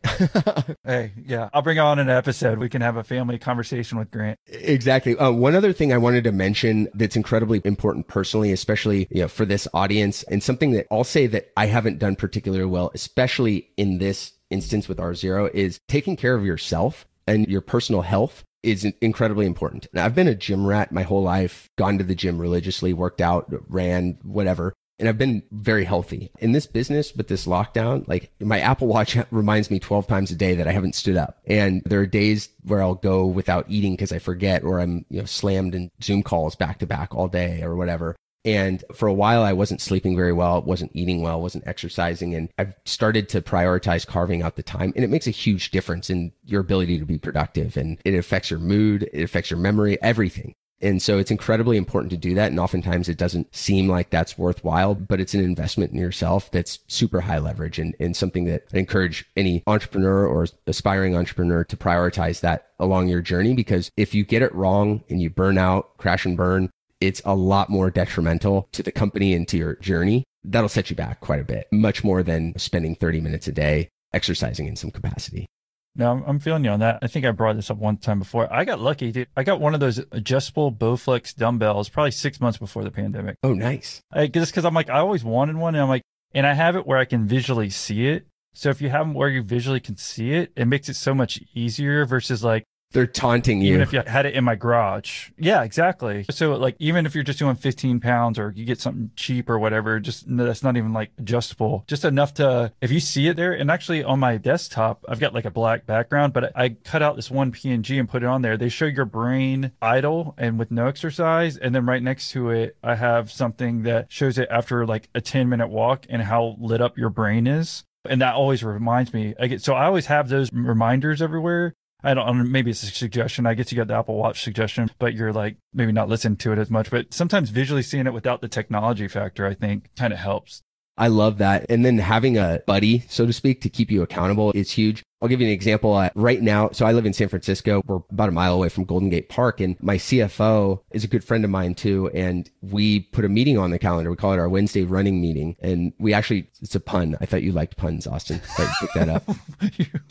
<laughs> hey, yeah, I'll bring on an episode. We can have a family conversation with Grant. Exactly. Uh, one other thing I wanted to mention that's incredibly important personally, especially you know for this audience, and something that I'll say that I haven't done particularly well, especially in this instance with R-Zero, is taking care of yourself and your personal health is incredibly important. Now, I've been a gym rat my whole life, gone to the gym religiously, worked out, ran, whatever. And I've been very healthy in this business with this lockdown. Like my Apple watch <laughs> reminds me 12 times a day that I haven't stood up. And there are days where I'll go without eating because I forget or I'm, you know, slammed in Zoom calls back to back all day or whatever. And for a while, I wasn't sleeping very well, wasn't eating well, wasn't exercising. And I've started to prioritize carving out the time. And it makes a huge difference in your ability to be productive. And it affects your mood, it affects your memory, everything. And so it's incredibly important to do that. And oftentimes it doesn't seem like that's worthwhile, but it's an investment in yourself that's super high leverage and, and something that I encourage any entrepreneur or aspiring entrepreneur to prioritize that along your journey. Because if you get it wrong and you burn out, crash and burn, it's a lot more detrimental to the company and to your journey. That'll set you back quite a bit, much more than spending 30 minutes a day exercising in some capacity. No, I'm feeling you on that. I think I brought this up one time before. I got lucky, dude. I got one of those adjustable Bowflex dumbbells probably six months before the pandemic. Oh, nice. I, just because I'm like, I always wanted one. And I'm like, and I have it where I can visually see it. So if you have them where you visually can see it, it makes it so much easier versus like they're taunting you. Even if you had it in my garage. Yeah, exactly. So like even if you're just doing 15 pounds or you get something cheap or whatever, just that's not even like adjustable, just enough to, if you see it there and actually on my desktop, I've got like a black background, but I cut out this one PNG and put it on there. They show your brain idle and with no exercise. And then right next to it, I have something that shows it after like a 10 minute walk and how lit up your brain is. And that always reminds me. I get, so I always have those reminders everywhere I don't maybe it's a suggestion. I guess you got the Apple Watch suggestion, but you're like maybe not listening to it as much. But sometimes visually seeing it without the technology factor, I think kind of helps. I love that. And then having a buddy, so to speak, to keep you accountable is huge. I'll give you an example. Uh, right now, so I live in San Francisco. We're about a mile away from Golden Gate Park, and my CFO is a good friend of mine too. And we put a meeting on the calendar. We call it our Wednesday running meeting, and we actually it's a pun. I thought you liked puns, Austin. I picked that up.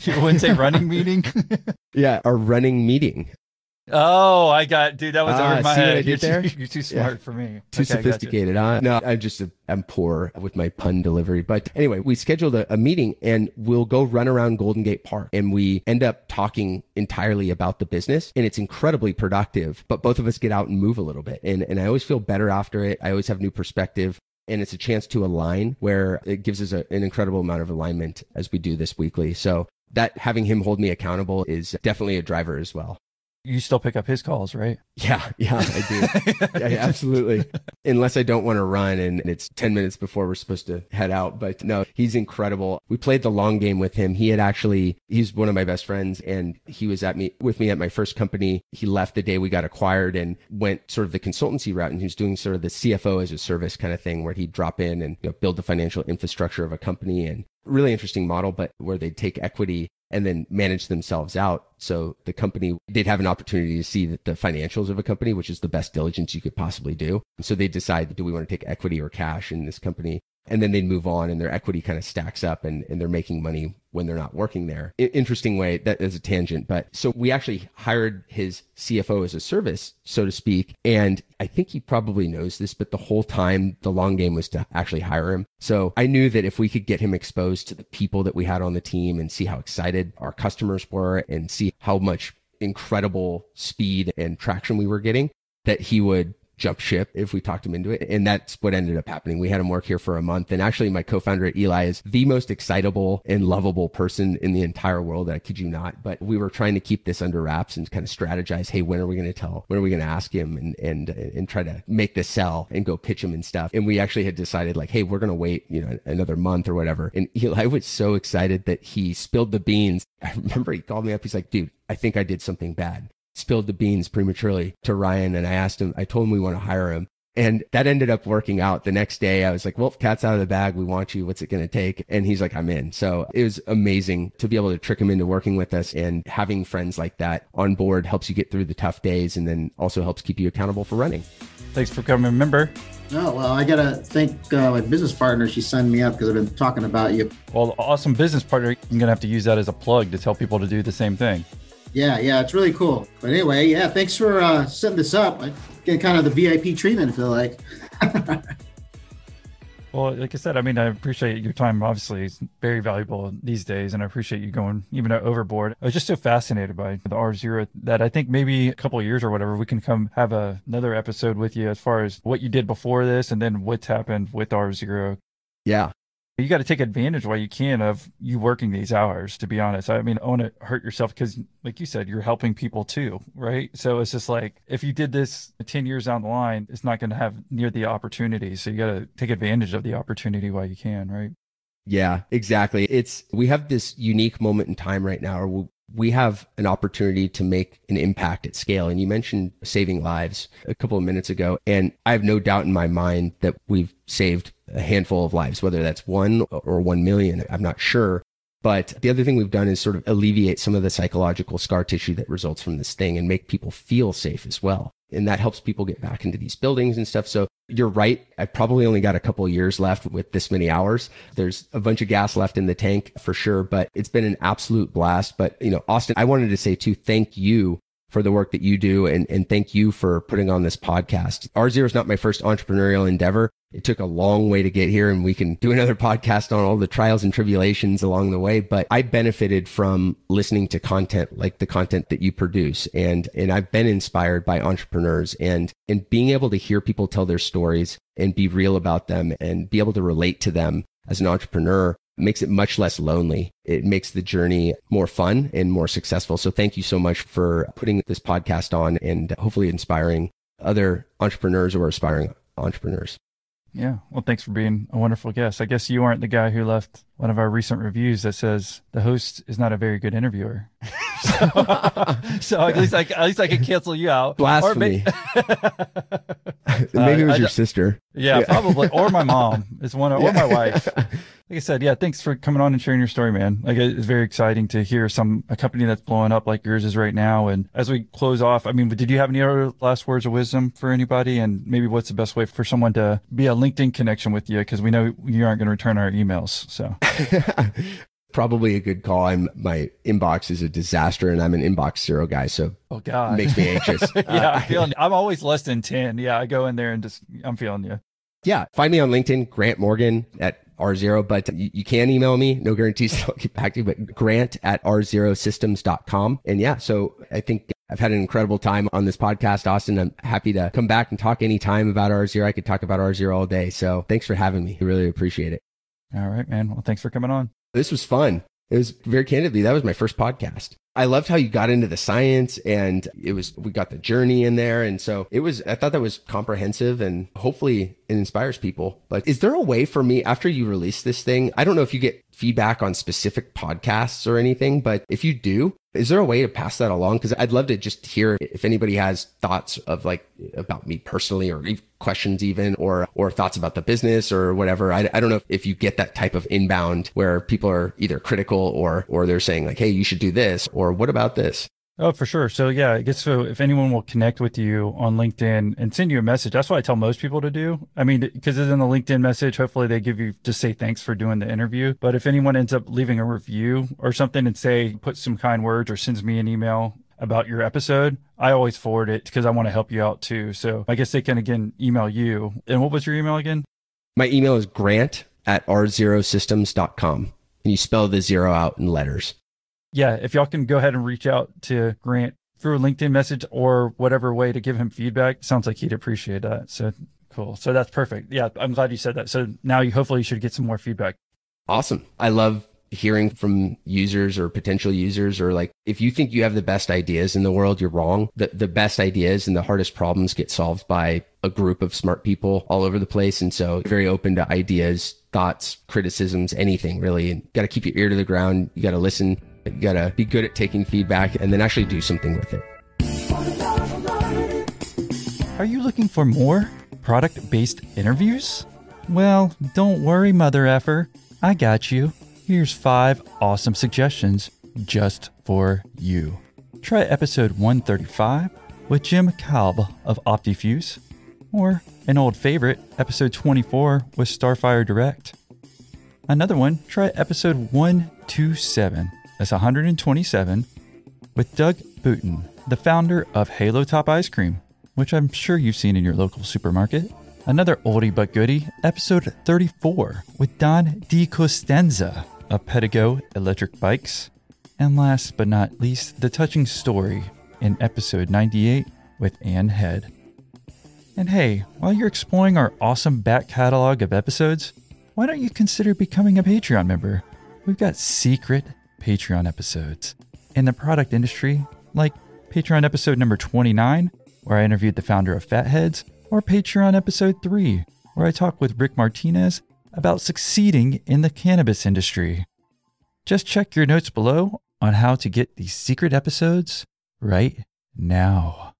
<laughs> Your Wednesday running meeting. <laughs> yeah, our running meeting. Oh, I got, dude. That was Ah, over my see what I head. You're there? too, you're too smart for me. Too Okay, sophisticated. Huh? No, I'm just I'm poor with my pun delivery. But anyway, we scheduled a, a meeting and we'll go run around Golden Gate Park and we end up talking entirely about the business and it's incredibly productive. But both of us get out and move a little bit. And and I always feel better after it. I always have new perspective. And it's a chance to align where it gives us a, an incredible amount of alignment as we do this weekly. So that having him hold me accountable is definitely a driver as well. You still pick up his calls, right? Yeah, yeah, I do. <laughs> yeah, yeah, absolutely. Unless I don't want to run and it's 10 minutes before we're supposed to head out. But no, he's incredible. We played the long game with him. He had actually, he's one of my best friends and he was at me with me at my first company. He left the day we got acquired and went sort of the consultancy route and he was doing sort of the CFO as a service kind of thing where he'd drop in and you know, build the financial infrastructure of a company and really interesting model, but where they'd take equity and then manage themselves out. So the company, they'd have an opportunity to see the, the financials of a company, which is the best diligence you could possibly do. So they decide, do we want to take equity or cash in this company? And then they'd move on and their equity kind of stacks up and, and they're making money when they're not working there. Interesting way that is a tangent. But so we actually hired his CFO as a service, so to speak. And I think he probably knows this, but the whole time the long game was to actually hire him. So I knew that if we could get him exposed to the people that we had on the team and see how excited our customers were and see how much incredible speed and traction we were getting, that he would jump ship if we talked him into it. And that's what ended up happening. We had him work here for a month. And actually, my co founder at Eli is the most excitable and lovable person in the entire world. I kid you not. But we were trying to keep this under wraps and kind of strategize hey, when are we going to tell? When are we going to ask him and, and, and try to make this sell and go pitch him and stuff? And we actually had decided, like, hey, we're going to wait, you know, another month or whatever. And Eli was so excited that he spilled the beans. <laughs> I remember he called me up. He's like, dude, I think I did something bad spilled the beans prematurely to Ryan and I asked him, I told him we want to hire him. And that ended up working out. The next day, I was like, well, cat's out of the bag. We want you. What's it going to take? And he's like, I'm in. So it was amazing to be able to trick him into working with us and having friends like that on board helps you get through the tough days and then also helps keep you accountable for running. Thanks for coming, member. Oh, well, I got to thank uh, my business partner. She signed me up because I've been talking about you. Well, awesome business partner. I'm gonna have to use that as a plug to tell people to do the same thing. Yeah, yeah, it's really cool. But anyway, yeah, thanks for uh, setting this up. I get kind of the VIP treatment, I feel like. <laughs> Well, like I said, I mean, I appreciate your time. Obviously, it's very valuable these days, and I appreciate you going even overboard. I was just so fascinated by the R-Zero that I think maybe a couple of years or whatever, we can come have a, another episode with you as far as what you did before this, and then what's happened with R-Zero. Yeah. You got to take advantage while you can of you working these hours. To be honest, I mean, I want to hurt yourself because, like you said, you're helping people too, right? So it's just like if you did this ten years down the line, it's not going to have near the opportunity. So you got to take advantage of the opportunity while you can, right? Yeah, exactly. It's, we have this unique moment in time right now where we- have an opportunity to make an impact at scale. And you mentioned saving lives a couple of minutes ago. And I have no doubt in my mind that we've saved a handful of lives, whether that's one or 1 million. I'm not sure. But the other thing we've done is sort of alleviate some of the psychological scar tissue that results from this thing and make people feel safe as well. And that helps people get back into these buildings and stuff. So you're right. I probably only got a couple years left with this many hours. There's a bunch of gas left in the tank for sure, but it's been an absolute blast. But, you know, Austin, I wanted to say too, thank you for the work that you do. And, and thank you for putting on this podcast. R-Zero is not my first entrepreneurial endeavor. It took a long way to get here and we can do another <laughs> podcast on all the trials and tribulations along the way. But I benefited from listening to content like the content that you produce. And, and I've been inspired by entrepreneurs and, and being able to hear people tell their stories and be real about them and be able to relate to them as an entrepreneur makes it much less lonely. It makes the journey more fun and more successful. So thank you so much for putting this podcast on and hopefully inspiring other entrepreneurs or aspiring entrepreneurs. Yeah. Well, thanks for being a wonderful guest. I guess you aren't the guy who left one of our recent reviews that says the host is not a very good interviewer. <laughs> so, so at least I at least I can cancel you out. Blasphemy. <laughs> Maybe it was Uh, I your sister. Yeah, probably. Or my mom is one, or my wife. <laughs> Like I said, yeah, thanks for coming on and sharing your story, man. Like it's very exciting to hear some a company that's blowing up like yours is right now. And as we close off, I mean, did you have any other last words of wisdom for anybody? And maybe what's the best way for someone to be a LinkedIn connection with you? Because we know you aren't going to return our emails. So <laughs> Probably a good call. I'm my inbox is a disaster, and I'm an inbox zero guy, so oh god, makes me <laughs> anxious. yeah, Uh, I'm feeling. I'm always less than ten. Yeah, I go in there and just I'm feeling you. yeah, find me on LinkedIn, Grant Morgan at R-Zero, but you, you can email me. No guarantees <laughs> I'll get back to you, but grant at R0systems.com. And yeah, so I think I've had an incredible time on this podcast, Austin. I'm happy to come back and talk anytime about R-Zero. I could talk about R-Zero all day. So thanks for having me. I really appreciate it. All right, man. Well, thanks for coming on. This was fun. It was very candidly, that was my first podcast. I loved how you got into the science and it was, we got the journey in there. And so it was, I thought that was comprehensive and hopefully it inspires people. But is there a way for me after you release this thing? I don't know if you get feedback on specific podcasts or anything, but if you do, is there a way to pass that along? Because I'd love to just hear if anybody has thoughts of like about me personally or questions even or or thoughts about the business or whatever. I, I don't know if you get that type of inbound where people are either critical or or they're saying like, hey, you should do this or what about this? Oh, for sure. So yeah, I guess so. If anyone will connect with you on LinkedIn and send you a message, that's what I tell most people to do. I mean, because it's in the LinkedIn message, hopefully they give you just say thanks for doing the interview. But if anyone ends up leaving a review or something and say put some kind words or sends me an email about your episode, I always forward it because I want to help you out too. So I guess they can again email you. And what was your email again? My email is grant at r0systems.com. And you spell the zero out in letters. Yeah, if y'all can go ahead and reach out to Grant through a LinkedIn message or whatever way to give him feedback, sounds like he'd appreciate that. So cool. So that's perfect. Yeah, I'm glad you said that. So now you hopefully you should get some more feedback. Awesome. I love hearing from users or potential users or like if you think you have the best ideas in the world, you're wrong. The the best ideas and the hardest problems get solved by a group of smart people all over the place. And so very open to ideas, thoughts, criticisms, anything really. And got to keep your ear to the ground. You got to listen. You got to be good at taking feedback and then actually do something with it. Are you looking for more product based interviews? Well, don't worry, mother effer. I got you. Here's five awesome suggestions just for you. Try episode 135 with Jim Kalb of OptiFuse, or an old favorite, episode 24 with Starfire Direct. Another one, try episode 127, that's 127, with Doug Bouton, the founder of Halo Top Ice Cream, which I'm sure you've seen in your local supermarket. Another oldie but goodie, episode 34, with Don DiCostanzo of Pedego Electric Bikes. And last but not least, the touching story in episode 98 with Ann Head. And hey, while you're exploring our awesome back catalog of episodes, why don't you consider becoming a Patreon member? We've got secret Patreon episodes in the product industry, like Patreon episode number 29, where I interviewed the founder of Fatheads, or Patreon episode 3, where I talk with Rick Martinez about succeeding in the cannabis industry. Just check your notes below on how to get these secret episodes right now.